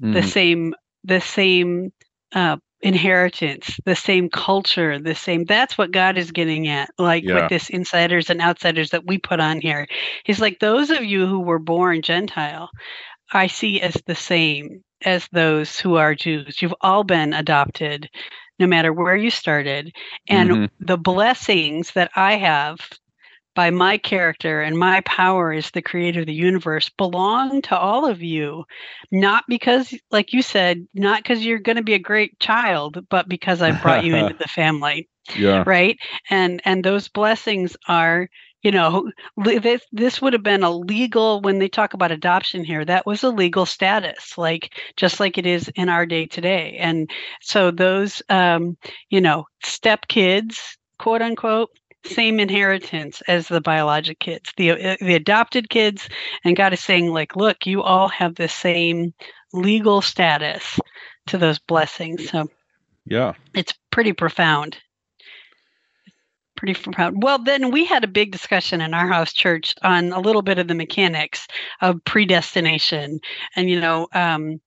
Speaker 2: the
Speaker 1: Mhm.
Speaker 2: same the same uh, inheritance, the same culture, the same. That's what God is getting at, like
Speaker 1: Yeah.
Speaker 2: with this insiders and outsiders that we put on here. He's like those of you who were born Gentile, I see as the same as those who are Jews. You've all been adopted, no matter where you started, and
Speaker 1: Mhm.
Speaker 2: the blessings that I have by my character and my power as the creator of the universe belong to all of you not because like you said not because you're going to be a great child but because i brought you into the family
Speaker 1: Yeah.
Speaker 2: right and and those blessings are you know this this would have been a legal when they talk about adoption here. That was a legal status like just like it is in our day today. And so those um you know step kids quote unquote same inheritance as the biologic kids. The uh, the adopted kids and god is saying like look you all have the same legal status to those blessings. So
Speaker 1: Yeah.
Speaker 2: it's pretty profound pretty well then we had a big discussion in our house church on a little bit of the mechanics of predestination. And you know um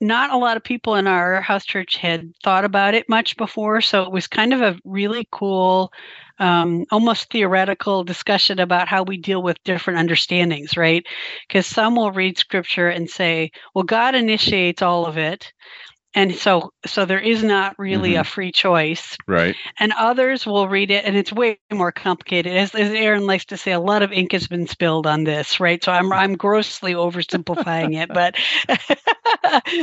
Speaker 2: not a lot of people in our house church had thought about it much before. So it was kind of a really cool um, almost theoretical discussion about how we deal with different understandings right? Because some will read scripture and say well god initiates all of it and so so there is not really a free choice.
Speaker 1: Right.
Speaker 2: and others will read it and it's way more complicated. As, as aaron likes to say a lot of ink has been spilled on this right? So i'm i'm grossly oversimplifying it but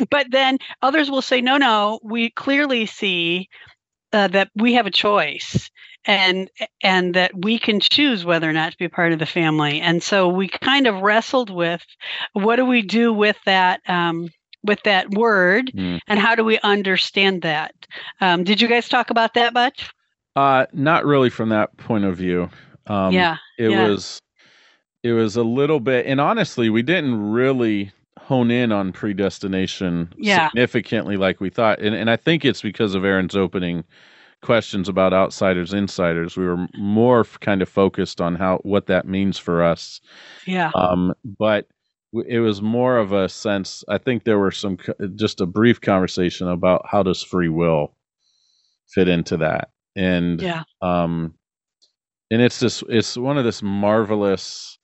Speaker 2: but then others will say no no we clearly see uh, that we have a choice and and that we can choose whether or not to be a part of the family. And so we kind of wrestled with what do we do with that um, with that word
Speaker 1: Mm.
Speaker 2: and how do we understand that um, did you guys talk about that much
Speaker 1: Uh, not really from that point of view. Um,
Speaker 2: yeah
Speaker 1: it
Speaker 2: yeah.
Speaker 1: was it was a little bit and honestly we didn't really hone in on predestination
Speaker 2: Yeah.
Speaker 1: significantly like we thought and, and i think it's because of aaron's opening questions about outsiders insiders we were more kind of focused on how what that means for us
Speaker 2: yeah
Speaker 1: um, but it was more of a sense i think there were some just a brief conversation about how does free will fit into that. And
Speaker 2: yeah.
Speaker 1: um and it's this it's one of this marvelous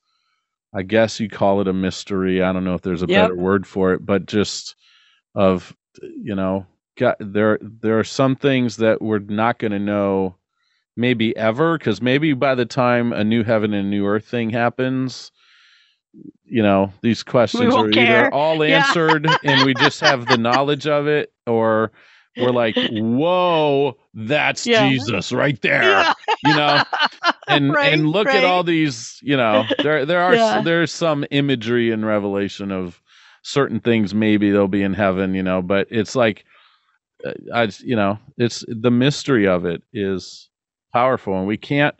Speaker 1: i guess you call it a mystery. I don't know if there's a
Speaker 2: Yep.
Speaker 1: better word for it but just of you know got there there are some things that we're not going to know maybe ever because maybe by the time a new heaven and new earth thing happens you know these questions are
Speaker 2: won't
Speaker 1: either
Speaker 2: care.
Speaker 1: all
Speaker 2: Yeah.
Speaker 1: answered and we just have the knowledge of it or we're like whoa that's
Speaker 2: Yeah.
Speaker 1: jesus right there
Speaker 2: yeah
Speaker 1: you know and
Speaker 2: Right,
Speaker 1: and look
Speaker 2: right.
Speaker 1: at all these you know there there are
Speaker 2: Yeah.
Speaker 1: there's some imagery in revelation of certain things maybe they'll be in heaven you know but it's like uh, i you know it's the mystery of it is powerful and we can't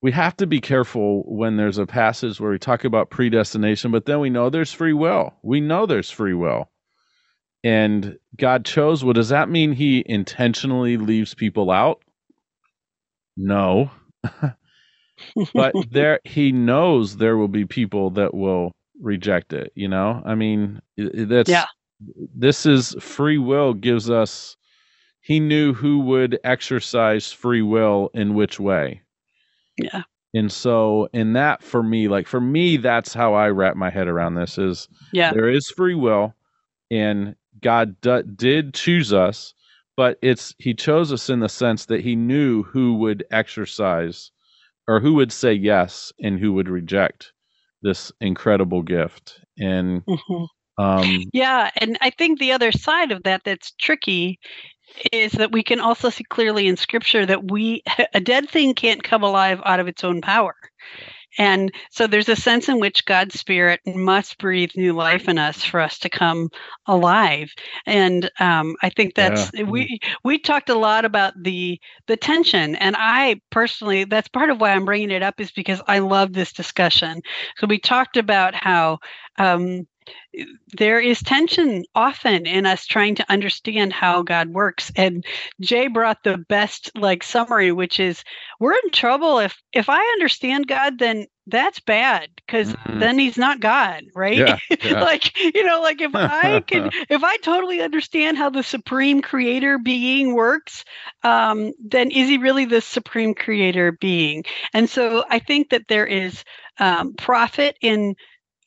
Speaker 1: we have to be careful when there's a passage where we talk about predestination but then we know there's free will we know there's free will and god chose well does that mean he intentionally leaves people out no but there he knows there will be people that will reject it. You know, I mean, that's
Speaker 2: yeah.
Speaker 1: This is free will gives us. He knew who would exercise free will in which way.
Speaker 2: Yeah.
Speaker 1: And so, in that, for me, like for me, that's how I wrap my head around this: is
Speaker 2: yeah,
Speaker 1: there is free will, and God d- did choose us, but it's He chose us in the sense that He knew who would exercise, or who would say yes, and who would reject this incredible gift. And
Speaker 2: mm-hmm. um, yeah, and I think the other side of that that's tricky is that we can also see clearly in scripture that we a dead thing can't come alive out of its own power. And so there's a sense in which God's spirit must breathe new life in us for us to come alive. And um, I think that's yeah. we we talked a lot about the the tension. And I personally, that's part of why I'm bringing it up is because I love this discussion. So we talked about how um, there is tension often in us trying to understand how God works. And Jay brought the best like summary, which is we're in trouble if if I understand God, then that's bad because mm-hmm. then he's not God, right?
Speaker 1: Yeah, yeah.
Speaker 2: like you know, like if I can, if I totally understand how the supreme creator being works, um, then is he really the supreme creator being? And so I think that there is um, profit in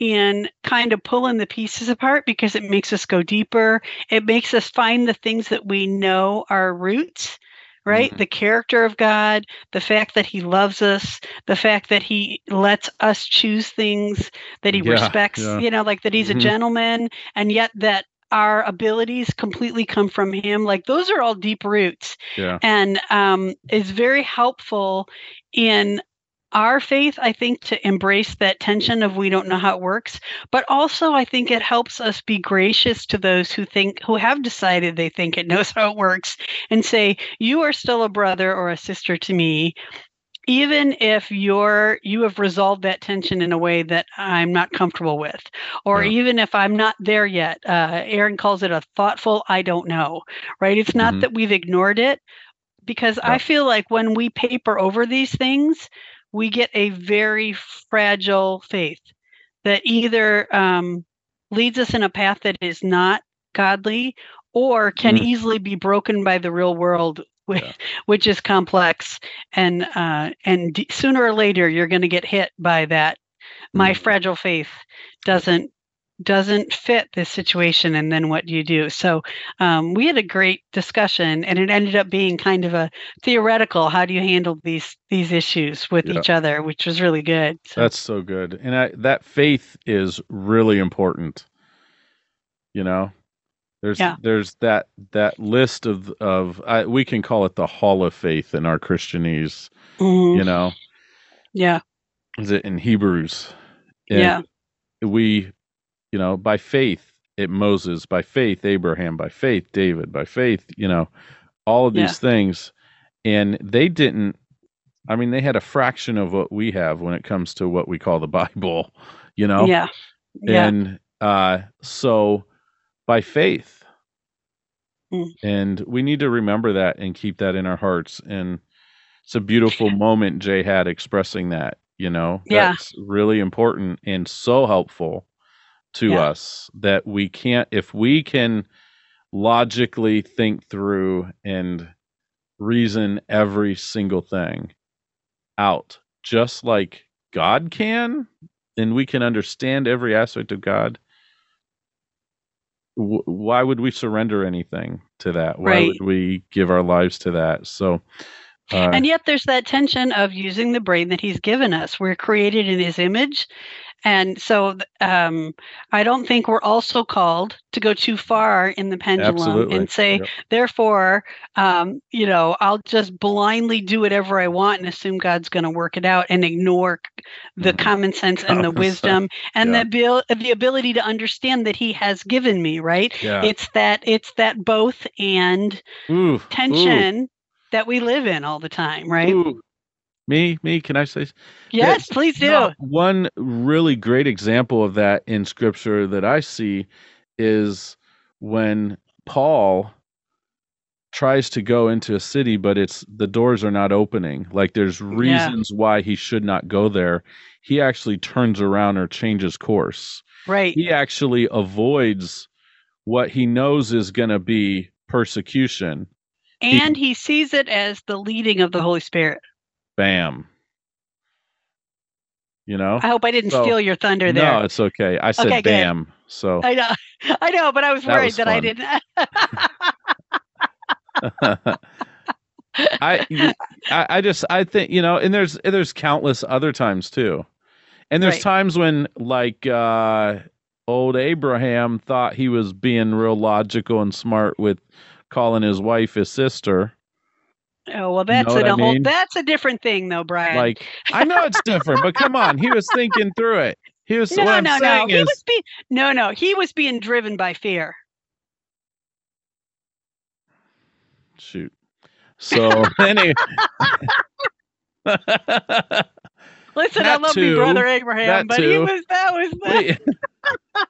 Speaker 2: in kind of pulling the pieces apart because it makes us go deeper. It makes us find the things that we know are roots, right? Mm-hmm. The character of God, the fact that He loves us, the fact that He lets us choose things that He yeah, respects, yeah. you know, like that He's mm-hmm. a gentleman, and yet that our abilities completely come from him like those are all deep roots
Speaker 1: yeah.
Speaker 2: and um, is very helpful in our faith, I think, to embrace that tension of we don't know how it works, but also I think it helps us be gracious to those who think, who have decided they think it knows how it works, and say, You are still a brother or a sister to me. Even if you're you have resolved that tension in a way that I'm not comfortable with, or yeah. even if I'm not there yet, uh, Aaron calls it a thoughtful I don't know, right? It's not mm-hmm. that we've ignored it, because yeah. I feel like when we paper over these things, we get a very fragile faith that either um, leads us in a path that is not godly or can mm. easily be broken by the real world which, yeah. which is complex and uh, and d- sooner or later you're going to get hit by that my mm. fragile faith doesn't doesn't fit this situation and then what do you do so um, we had a great discussion and it ended up being kind of a theoretical how do you handle these these issues with yeah. each other which was really good
Speaker 1: so. that's so good and I, that faith is really important you know there's yeah. there's that that list of of I, we can call it the hall of faith in our christianese mm-hmm. you know
Speaker 2: yeah
Speaker 1: is it in hebrews
Speaker 2: and yeah
Speaker 1: we you know, by faith, it Moses, by faith, Abraham, by faith, David, by faith, you know, all of these yeah. things. And they didn't, I mean, they had a fraction of what we have when it comes to what we call the Bible, you know?
Speaker 2: Yeah. yeah.
Speaker 1: And uh, so by faith, mm. and we need to remember that and keep that in our hearts. And it's a beautiful moment Jay had expressing that, you know? Yeah. That's really important and so helpful to yeah. us that we can't if we can logically think through and reason every single thing out just like God can and we can understand every aspect of God w- why would we surrender anything to that why
Speaker 2: right.
Speaker 1: would we give our lives to that so
Speaker 2: uh, and yet there's that tension of using the brain that he's given us we're created in his image and so um, I don't think we're also called to go too far in the pendulum
Speaker 1: Absolutely.
Speaker 2: and say, yep. therefore, um, you know, I'll just blindly do whatever I want and assume God's going to work it out and ignore the mm-hmm. common sense and the wisdom and yeah. the the ability to understand that He has given me. Right?
Speaker 1: Yeah.
Speaker 2: It's that it's that both and
Speaker 1: ooh,
Speaker 2: tension.
Speaker 1: Ooh.
Speaker 2: That we live in all the time, right?
Speaker 1: Ooh, me, me, can I say?
Speaker 2: Yes, that, please do.
Speaker 1: One really great example of that in scripture that I see is when Paul tries to go into a city, but it's the doors are not opening. Like there's reasons why he should not go there. He actually turns around or changes course.
Speaker 2: Right.
Speaker 1: He actually avoids what he knows is going to be persecution.
Speaker 2: And he sees it as the leading of the Holy Spirit.
Speaker 1: Bam. You know?
Speaker 2: I hope I didn't
Speaker 1: So-
Speaker 2: steal your thunder there.
Speaker 1: No, it's okay. I said
Speaker 2: Okay, good.
Speaker 1: bam. So
Speaker 2: I know, I know, but I was
Speaker 1: That
Speaker 2: worried
Speaker 1: was
Speaker 2: that I didn't.
Speaker 1: I, I I just I think you know, and there's there's countless other times too, and there's
Speaker 2: Right.
Speaker 1: times when like uh, old Abraham thought he was being real logical and smart with calling his wife his sister.
Speaker 2: Oh well, that's
Speaker 1: what
Speaker 2: a
Speaker 1: I
Speaker 2: whole.
Speaker 1: mean?
Speaker 2: That's a different thing, though, Brian.
Speaker 1: Like I know it's different, but come on, he was thinking through it. He was
Speaker 2: no, no, no. He
Speaker 1: is
Speaker 2: was being no, no. He was being driven by fear.
Speaker 1: shoot. So anyway.
Speaker 2: Listen, I love
Speaker 1: too.
Speaker 2: you, brother Abraham,
Speaker 1: That
Speaker 2: but he was that was that.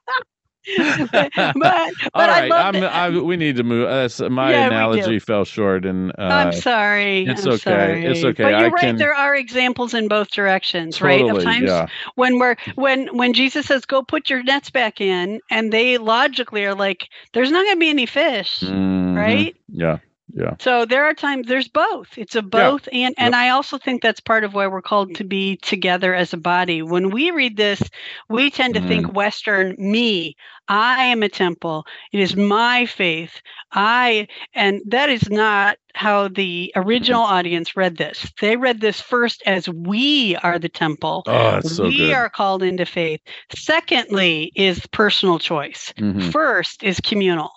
Speaker 2: But but,
Speaker 1: all
Speaker 2: I love
Speaker 1: I'm, I, we need to move. Uh, my
Speaker 2: Yeah,
Speaker 1: analogy fell short, and uh,
Speaker 2: I'm sorry.
Speaker 1: it's
Speaker 2: I'm
Speaker 1: okay, it's okay,
Speaker 2: But you're
Speaker 1: I
Speaker 2: right.
Speaker 1: can-
Speaker 2: There are examples in both directions, right? Of times
Speaker 1: yeah.
Speaker 2: when we're when when Jesus says, "Go put your nets back in," and they logically are like, "There's not going to be any fish."
Speaker 1: Mhm.
Speaker 2: Right?
Speaker 1: Yeah, yeah.
Speaker 2: So there are times there's both. It's a both and and I also think that's part of why we're called to be together as a body. When we read this, we tend to
Speaker 1: Mm.
Speaker 2: think western me. I am a temple. It is my faith. I and that is not how the original audience read this. They read this first as we are the temple.
Speaker 1: Oh, it's so
Speaker 2: we
Speaker 1: good.
Speaker 2: are called into faith. Secondly is personal choice
Speaker 1: Mhm.
Speaker 2: first is communal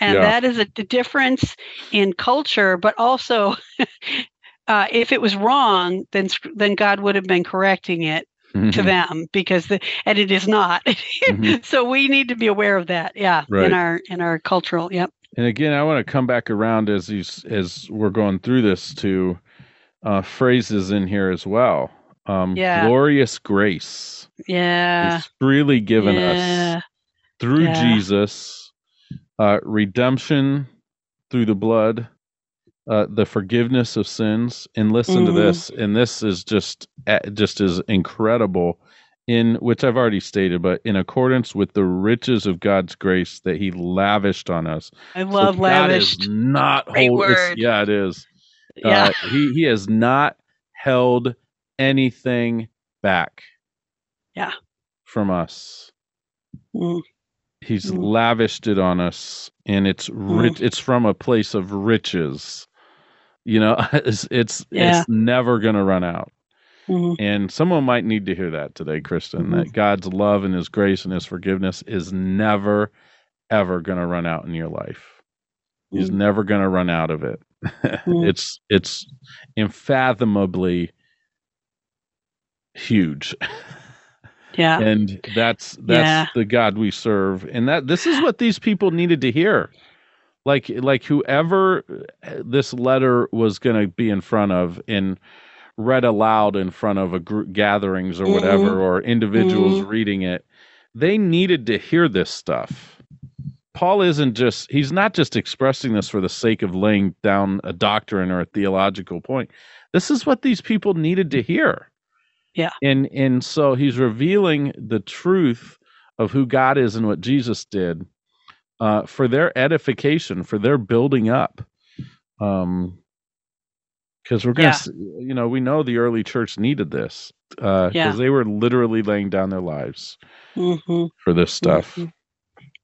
Speaker 2: and
Speaker 1: Yeah.
Speaker 2: that is a difference in culture but also uh, if it was wrong then then god would have been correcting it to
Speaker 1: Mhm.
Speaker 2: them because the and it is not
Speaker 1: Mhm.
Speaker 2: so we need to be aware of that yeah
Speaker 1: Right.
Speaker 2: in our in our cultural yep
Speaker 1: And again, I want to come back around as you as we're going through this to uh, phrases in here as well. Um,
Speaker 2: Yeah.
Speaker 1: Glorious grace
Speaker 2: yeah
Speaker 1: is freely given us
Speaker 2: yeah
Speaker 1: through
Speaker 2: Yeah.
Speaker 1: Jesus, uh, redemption through the blood, uh, the forgiveness of sins. And listen to
Speaker 2: Mhm.
Speaker 1: this, and this is just uh, just as incredible. In which I've already stated, but in accordance with the riches of God's grace that He lavished on us.
Speaker 2: i love
Speaker 1: God
Speaker 2: lavished
Speaker 1: is not
Speaker 2: Great
Speaker 1: hold, it's-
Speaker 2: word.
Speaker 1: yeah, it is.
Speaker 2: yeah
Speaker 1: Uh, he he has not held anything back.
Speaker 2: Yeah.
Speaker 1: From us.
Speaker 2: Mm.
Speaker 1: He's
Speaker 2: Mm.
Speaker 1: lavished it on us, and it's rich. It's from a place of riches. You know, it's it's,
Speaker 2: Yeah.
Speaker 1: it's never going to run out.
Speaker 2: Mhm.
Speaker 1: And someone might need to hear that today, Kristin.
Speaker 2: Mhm.
Speaker 1: That God's love and His grace and His forgiveness is never, ever going to run out in your life. He's
Speaker 2: Mm.
Speaker 1: never going to run out of it.
Speaker 2: Mm.
Speaker 1: It's it's unfathomably huge
Speaker 2: yeah
Speaker 1: and that's that's
Speaker 2: Yeah.
Speaker 1: the god we serve and that this is what these people needed to hear like like whoever uh, this letter was going to be in front of and read aloud in front of a group gatherings or whatever
Speaker 2: Mhm.
Speaker 1: or individuals
Speaker 2: Mhm.
Speaker 1: reading it they needed to hear this stuff paul isn't just he's not just expressing this for the sake of laying down a doctrine or a theological point this is what these people needed to hear
Speaker 2: Yeah.
Speaker 1: and and so he's revealing the truth of who god is and what jesus did uh, for their edification for their building up um because we're gonna
Speaker 2: Yeah.
Speaker 1: s you know we know the early church needed this because
Speaker 2: Yeah.
Speaker 1: they were literally laying down their lives
Speaker 2: hmm
Speaker 1: for this stuff
Speaker 2: Mhm.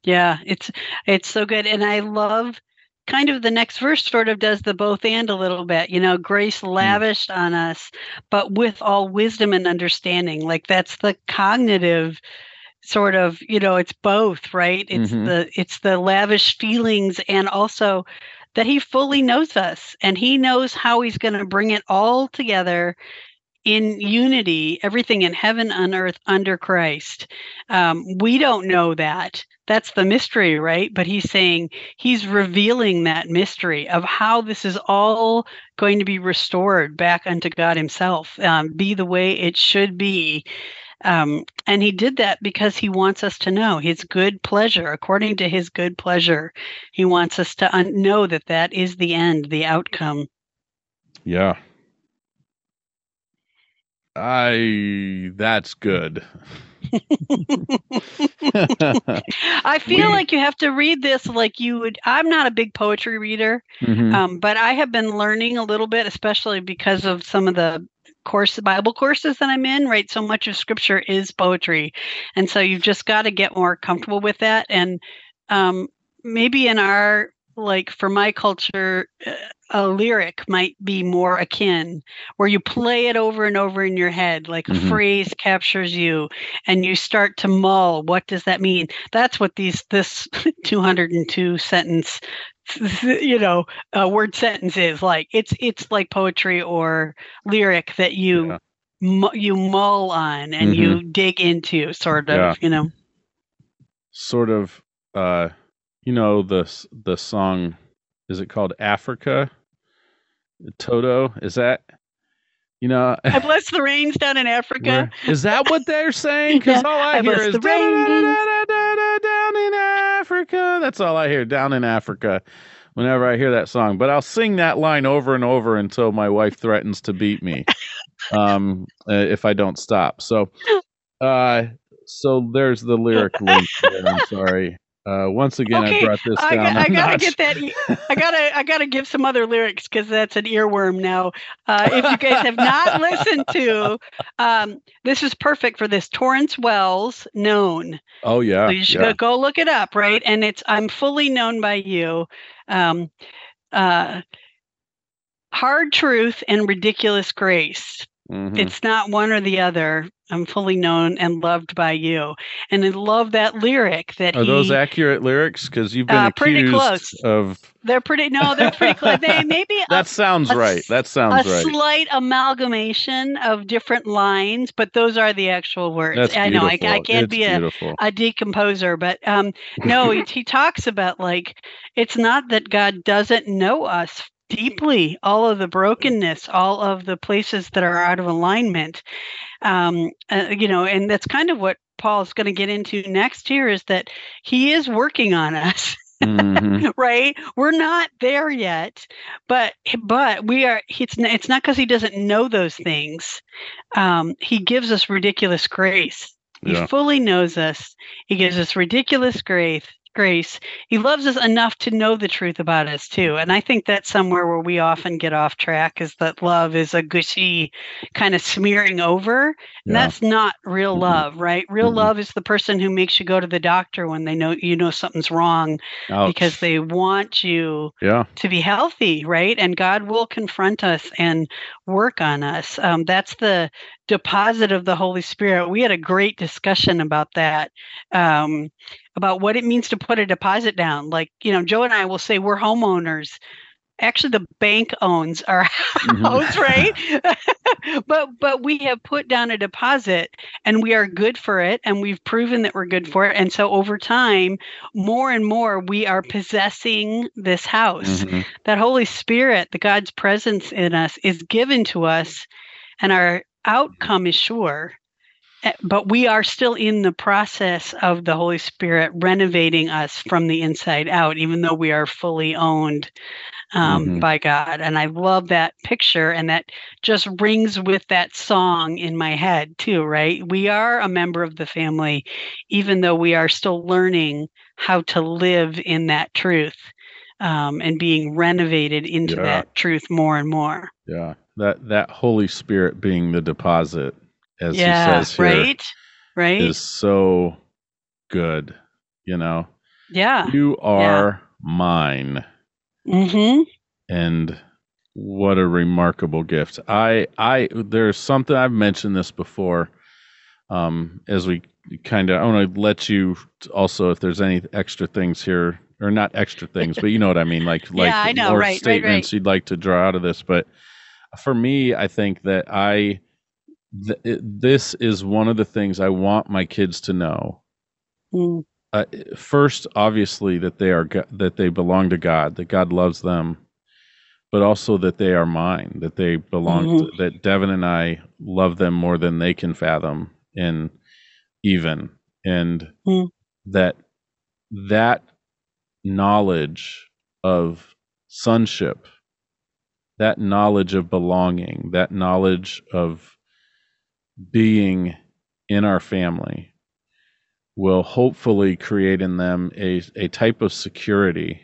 Speaker 2: Yeah, it's it's so good, and I love kind of the next verse sort of does the both and a little bit. You know, grace
Speaker 1: Mm.
Speaker 2: lavished on us, but with all wisdom and understanding. Like that's the cognitive sort of you know it's both right it's
Speaker 1: Mhm.
Speaker 2: the it's the lavish feelings and also that he fully knows us and he knows how he's going to bring it all together in unity everything in heaven on earth under christ um, we don't know that that's the mystery right but he's saying he's revealing that mystery of how this is all going to be restored back unto god himself um, be the way it should be Um, and he did that because he wants us to know his good pleasure, according to his good pleasure. He wants us to un- know that that is the end, the outcome.
Speaker 1: Yeah. I that's good.
Speaker 2: I feel we, like you have to read this like you would. I'm not a big poetry reader, mm-hmm. um, but I have been learning a little bit, especially because of some of the course Bible courses that I'm in. Right, so much of Scripture is poetry, and so you've just got to get more comfortable with that. And um, maybe in our like for my culture, uh, a lyric might be more akin, where you play it over and over in your head, like mm-hmm. a phrase captures you, and you start to mull. What does that mean? That's what these this 202 sentence, you know, uh, word sentence is like. It's it's like poetry or lyric that you. Yeah. you mull on and mm-hmm. you dig into sort of yeah. you know
Speaker 1: sort of uh you know the the song is it called Africa Toto, is that you know?
Speaker 2: I bless the rains down in Africa.
Speaker 1: Is that what they're saying? Because all I, I hear is down in Africa. That's all I hear down in Africa. Whenever I hear that song, but I'll sing that line over and over until my wife threatens to beat me, um, uh, if I don't stop. So, uh, so there's the lyric link. There, I'm sorry. Uh, once again, okay. I brought this down.
Speaker 2: I, I gotta get that. I gotta, I gotta give some other lyrics because that's an earworm now. Uh, if you guys have not listened to, um, this is perfect for this. Tauren Wells, known.
Speaker 1: Oh yeah,
Speaker 2: so you should
Speaker 1: yeah.
Speaker 2: go, go, look it up, right? And it's I'm fully known by you. Um, uh, hard truth and ridiculous grace. Mm-hmm. It's not one or the other. I'm fully known and loved by you. And I love that lyric that
Speaker 1: Are
Speaker 2: he,
Speaker 1: those accurate lyrics? Because you've been uh,
Speaker 2: pretty close.
Speaker 1: of
Speaker 2: They're pretty no, they're pretty close. They maybe
Speaker 1: That a, sounds a, right. That sounds
Speaker 2: a
Speaker 1: right.
Speaker 2: A slight amalgamation of different lines, but those are the actual words.
Speaker 1: That's
Speaker 2: I
Speaker 1: know I,
Speaker 2: I can't
Speaker 1: it's
Speaker 2: be a, a decomposer, but um no, he, he talks about like it's not that God doesn't know us deeply all of the brokenness all of the places that are out of alignment. Um, uh, you know and that's kind of what paul's going to get into next here is that he is working on us mm-hmm. right? We're not there yet but but we are it's, it's not because he doesn't know those things. Um, he gives us ridiculous grace. He yeah. fully knows us. He gives us ridiculous grace grace. He loves us enough to know the truth about us too. And I think that's somewhere where we often get off track is that love is a gushy kind of smearing over. And yeah. that's not real mm-hmm. love, right? Real mm-hmm. love is the person who makes you go to the doctor when they know you know something's wrong Ouch. because they want you
Speaker 1: yeah.
Speaker 2: to be healthy, right? And God will confront us and work on us. Um, that's the deposit of the Holy Spirit. We had a great discussion about that, um, about what it means to put a deposit down. Like, you know, Joe and I will say we're homeowners. Actually, the bank owns our mm-hmm. house, right? but but we have put down a deposit, and we are good for it, and we've proven that we're good for it. And so over time, more and more, we are possessing this house. Mm-hmm. That Holy Spirit, the God's presence in us, is given to us and our outcome is sure, but we are still in the process of the Holy Spirit renovating us from the inside out, even though we are fully owned um, mm-hmm. by God. And I love that picture, and that just rings with that song in my head, too, right? We are a member of the family, even though we are still learning how to live in that truth. Um, and being renovated into yeah. that truth more and more.
Speaker 1: Yeah that that Holy Spirit being the deposit, as
Speaker 2: yeah,
Speaker 1: he says here,
Speaker 2: right, right,
Speaker 1: is so good. You know,
Speaker 2: yeah,
Speaker 1: you are yeah. mine.
Speaker 2: Mm-hmm.
Speaker 1: And what a remarkable gift. I I there's something I've mentioned this before. Um, as we kind of, I want to let you also, if there's any extra things here, or not extra things, but you know what I mean, like like
Speaker 2: yeah, know,
Speaker 1: more
Speaker 2: right,
Speaker 1: statements
Speaker 2: right, right.
Speaker 1: you'd like to draw out of this. But for me, I think that I th- it, this is one of the things I want my kids to know. Mm. Uh, first, obviously, that they are that they belong to God, that God loves them, but also that they are mine, that they belong, mm-hmm. to, that Devin and I love them more than they can fathom, and even and
Speaker 2: Mm.
Speaker 1: that that knowledge of sonship that knowledge of belonging that knowledge of being in our family will hopefully create in them a, a type of security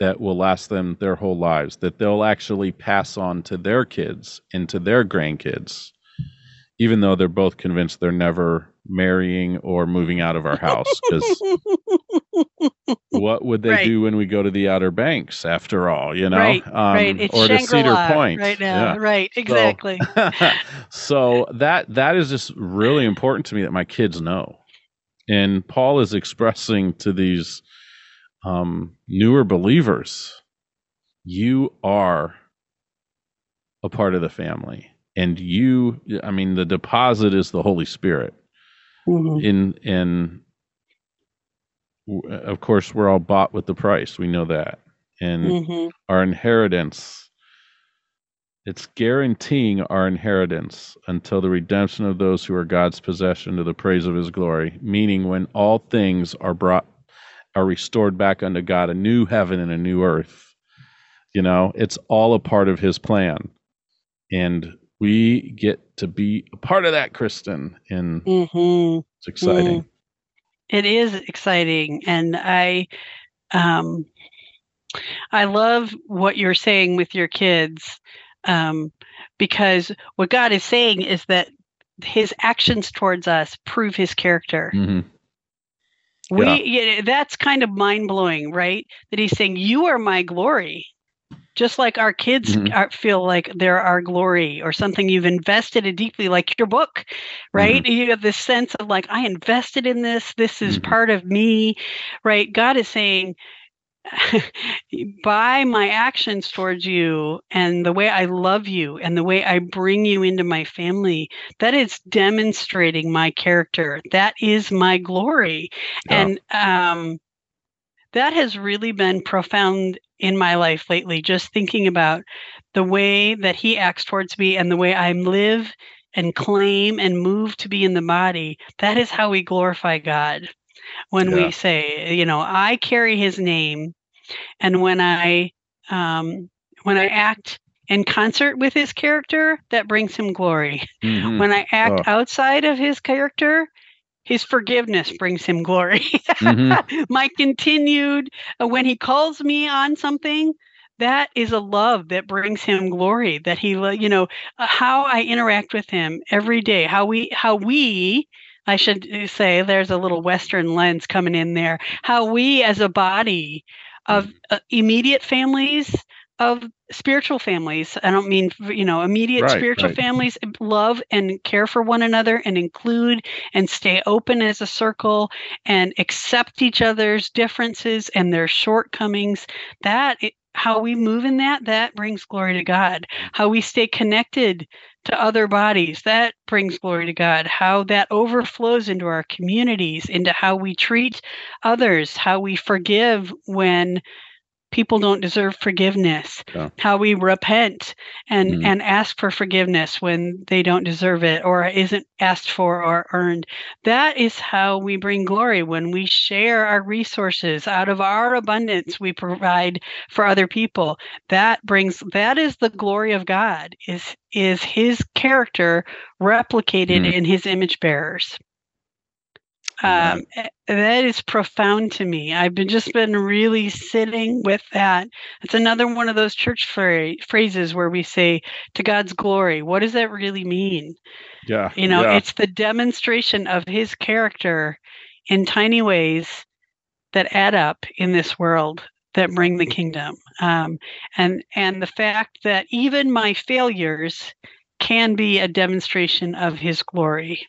Speaker 1: that will last them their whole lives that they'll actually pass on to their kids and to their grandkids even though they're both convinced they're never marrying or moving out of our house because what would they
Speaker 2: Right.
Speaker 1: do when we go to the outer banks after all you know
Speaker 2: right,
Speaker 1: Um,
Speaker 2: right. It's
Speaker 1: or to cedar
Speaker 2: Shangri-La
Speaker 1: point
Speaker 2: right now.
Speaker 1: Yeah.
Speaker 2: Right, exactly.
Speaker 1: so that that is just really important to me that my kids know and paul is expressing to these um, newer believers you are a part of the family and you i mean the deposit is the holy spirit
Speaker 2: Mhm.
Speaker 1: in in w- of course we're all bought with the price. We know that. And
Speaker 2: Mhm.
Speaker 1: our inheritance it's guaranteeing our inheritance until the redemption of those who are God's possession to the praise of his glory meaning when all things are brought are restored back unto God a new heaven and a new earth you know? It's all a part of his plan. And we get to be a part of that Kristin and
Speaker 2: Mhm.
Speaker 1: it's exciting
Speaker 2: It is exciting, and I, um, I love what you're saying with your kids, um, because what God is saying is that His actions towards us prove His character.
Speaker 1: Mhm.
Speaker 2: We
Speaker 1: Yeah.
Speaker 2: yeah, that's kind of mind blowing, right? That He's saying, "You are my glory." Just like our kids
Speaker 1: Mhm.
Speaker 2: are, feel like they're our glory or something you've invested in deeply, like your book, right? You have this sense of like, I invested in this. This is
Speaker 1: Mhm.
Speaker 2: part of me, right? God is saying, by my actions towards you and the way I love you and the way I bring you into my family, that is demonstrating my character. That is my glory.
Speaker 1: Yeah.
Speaker 2: And um, that has really been profound in my life lately, just thinking about the way that he acts towards me and the way I live and claim and move to be in the body. That is how we glorify God. When
Speaker 1: Yeah.
Speaker 2: we say, you know, I carry his name, and when I um, when I act in concert with his character, that brings him glory.
Speaker 1: Mhm.
Speaker 2: When I act
Speaker 1: Oh.
Speaker 2: outside of his character, his forgiveness brings him glory.
Speaker 1: Mhm.
Speaker 2: My continued, uh, when he calls me on something, that is a love that brings him glory. That he, you know, uh, how I interact with him every day, how we, how we, I should uh, say, there's a little Western lens coming in there. How we, as a body of uh, immediate families, of spiritual families, I don't mean, you know, immediate
Speaker 1: Right,
Speaker 2: spiritual
Speaker 1: right.
Speaker 2: families, love and care for one another and include and stay open as a circle and accept each other's differences and their shortcomings. That, how we move in that, that brings glory to God. How we stay connected to other bodies, that brings glory to God. How that overflows into our communities, into how we treat others, how we forgive when people don't deserve forgiveness
Speaker 1: Yeah.
Speaker 2: how we repent and
Speaker 1: Mm.
Speaker 2: and ask for forgiveness when they don't deserve it or isn't asked for or earned that is how we bring glory when we share our resources out of our abundance we provide for other people that brings that is the glory of god is is his character replicated
Speaker 1: Mm.
Speaker 2: in his image bearers. Um, eh, that is profound to me. I've been just been really sitting with that. It's another one of those church phra- phrases where we say to God's glory. What does that really mean?
Speaker 1: Yeah.
Speaker 2: You know,
Speaker 1: yeah.
Speaker 2: it's the demonstration of His character in tiny ways that add up in this world that bring the kingdom. Um, and and the fact that even my failures can be a demonstration of His glory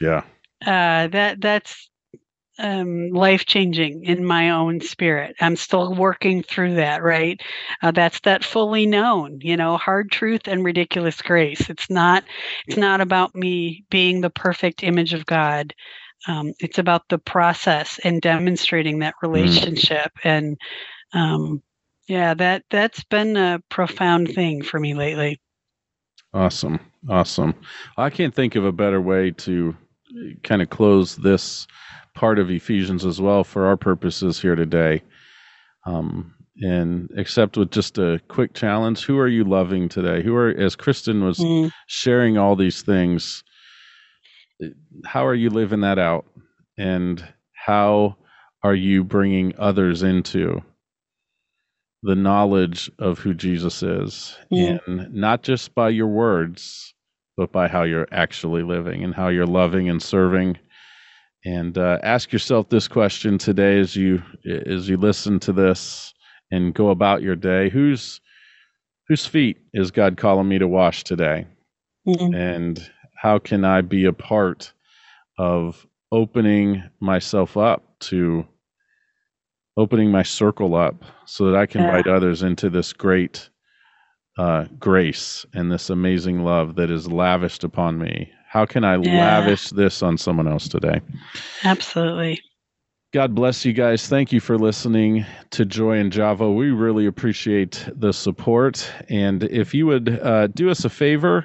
Speaker 1: yeah.
Speaker 2: Uh, that that's um, life changing in my own spirit. I'm still working through that. Right, uh, that's that fully known. You know, hard truth and ridiculous grace. It's not. It's not about me being the perfect image of God. Um, it's about the process and demonstrating that relationship. And um, yeah, that that's been a profound thing for me lately.
Speaker 1: Awesome. Awesome. I can't think of a better way to kind of close this part of Ephesians as well for our purposes here today. Um, and except with just a quick challenge, who are you loving today? Who are, as Kristin was mm. sharing all these things, how are you living that out? And how are you bringing others into the knowledge of who Jesus is? Mm. And not just by your words, but by how you're actually living and how you're loving and serving. And uh, ask yourself this question today as you as you listen to this and go about your day. Whose whose feet is god calling me to wash today? Mm-hmm. and how can i be a part of opening myself up to opening my circle up so that i can invite others into this great uh, grace and this amazing love that is lavished upon me how can I yeah. lavish this on someone else today?
Speaker 2: Absolutely.
Speaker 1: God bless you guys. Thank you for listening to Joy and Java. We really appreciate the support. And if you would uh, do us a favor,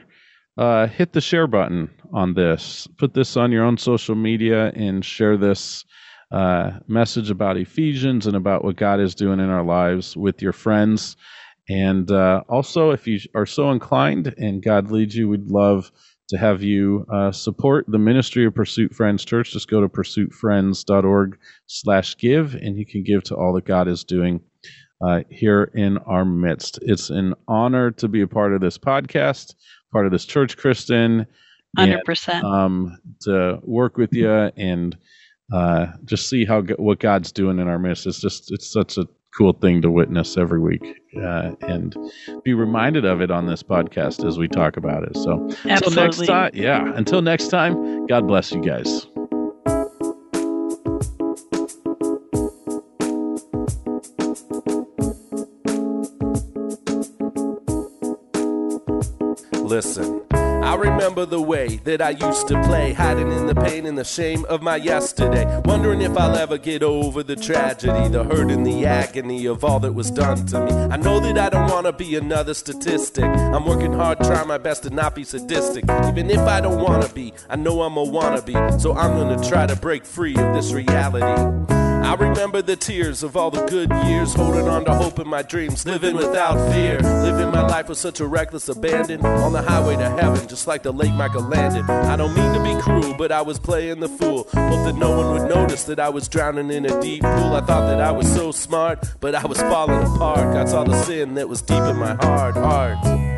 Speaker 1: uh, hit the share button on this. Put this on your own social media and share this uh, message about Ephesians and about what God is doing in our lives with your friends. And uh, also, if you are so inclined and God leads you, we'd love to have you uh, support the ministry of Pursuit Friends Church. Just go to pursuitfriends.org slash give, and you can give to all that God is doing uh, here in our midst. It's an honor to be a part of this podcast, part of this church, Kristin.
Speaker 2: 100%.
Speaker 1: And, um, to work with you and uh, just see how what God's doing in our midst. It's just it's such a cool thing to witness every week uh, and be reminded of it on this podcast as we talk about it. So Absolutely. until next time, yeah, until next time, God bless you guys.
Speaker 3: Listen. I remember the way that I used to play, hiding in the pain and the shame of my yesterday. Wondering if I'll ever get over the tragedy, the hurt and the agony of all that was done to me. I know that I don't want to be another statistic. I'm working hard, trying my best to not be sadistic. Even if I don't want to be, I know I'm a wannabe. So I'm gonna try to break free of this reality. I remember the tears of all the good years, holding on to hope in my dreams, living without fear. Living my life with such a reckless abandon on the highway to heaven, just like the late Michael Landon. I don't mean to be cruel, but I was playing the fool. Hope that no one would notice that I was drowning in a deep pool. I thought that I was so smart, but I was falling apart. I saw the sin that was deep in my heart, heart.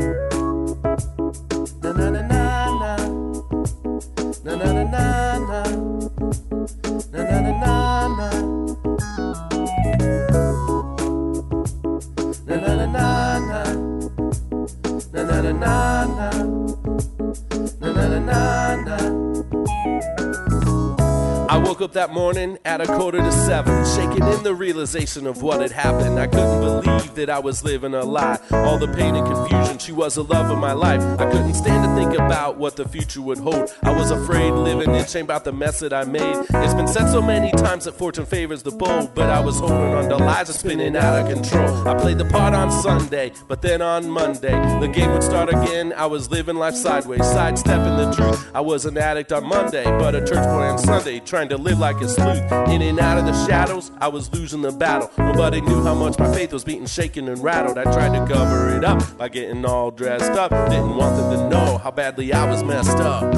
Speaker 3: Woke up that morning at a quarter to seven, shaking in the realization of what had happened. I couldn't believe that I was living a lie. All the pain and confusion, she was the love of my life. I couldn't stand to think about what the future would hold. I was afraid, living in shame about the mess that I made. It's been said so many times that fortune favors the bold, but I was holding on to lies and spinning out of control. I played the part on Sunday, but then on Monday, the game would start again. I was living life sideways, sidestepping the truth. I was an addict on Monday, but a church boy on Sunday, trying to live like a sleuth. In and out of the shadows, I was losing the battle. Nobody knew how much my faith was beating, shaken, and rattled. I tried to cover it up by getting all dressed up. Didn't want them to know how badly I was messed up.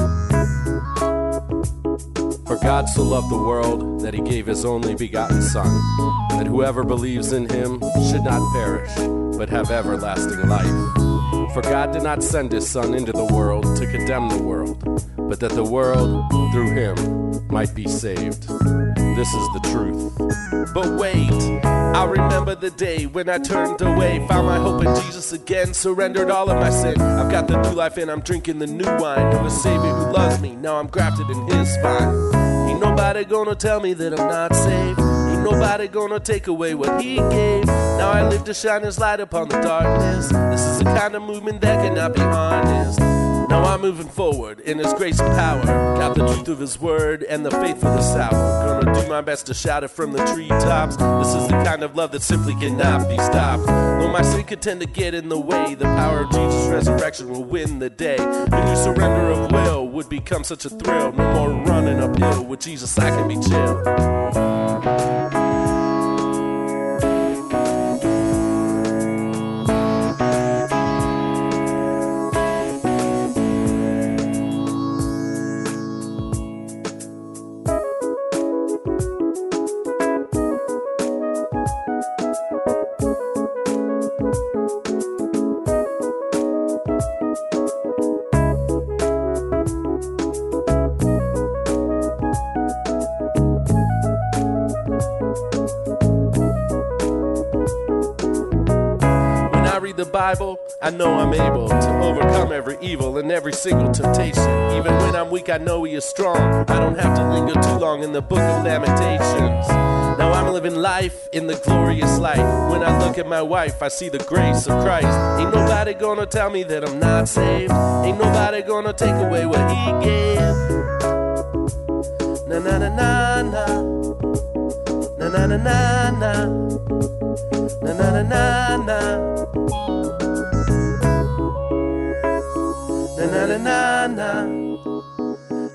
Speaker 3: For God so loved the world that he gave his only begotten Son, that whoever believes in him should not perish, but have everlasting life. For God did not send his Son into the world to condemn the world, but that the world, through him, might be saved. This is the truth. But wait, I remember the day when I turned away, found my hope in Jesus again, surrendered all of my sin. I've got the new life and I'm drinking the new wine. Knew a Savior who loves me, now I'm grafted in His vine. Ain't nobody gonna tell me that I'm not safe. Nobody gonna take away what He gave. Now I live to shine His light upon the darkness. This is the kind of movement that cannot be harnessed. Now I'm moving forward in His grace and power. Got the truth of His word and the faith of the sour. Gonna do my best to shout it from the treetops. This is the kind of love that simply cannot be stopped. Though my sin could tend to get in the way, the power of Jesus' resurrection will win the day. A new surrender of will would become such a thrill. No more running uphill. With Jesus, I can be chill. Is strong. I don't have to linger too long in the book of Lamentations. Now I'm living life in the glorious light. When I look at my wife, I see the grace of Christ. Ain't nobody gonna tell me that I'm not saved. Ain't nobody gonna take away what He gave. Na na na na na. Na na na na na. Na na na na na. na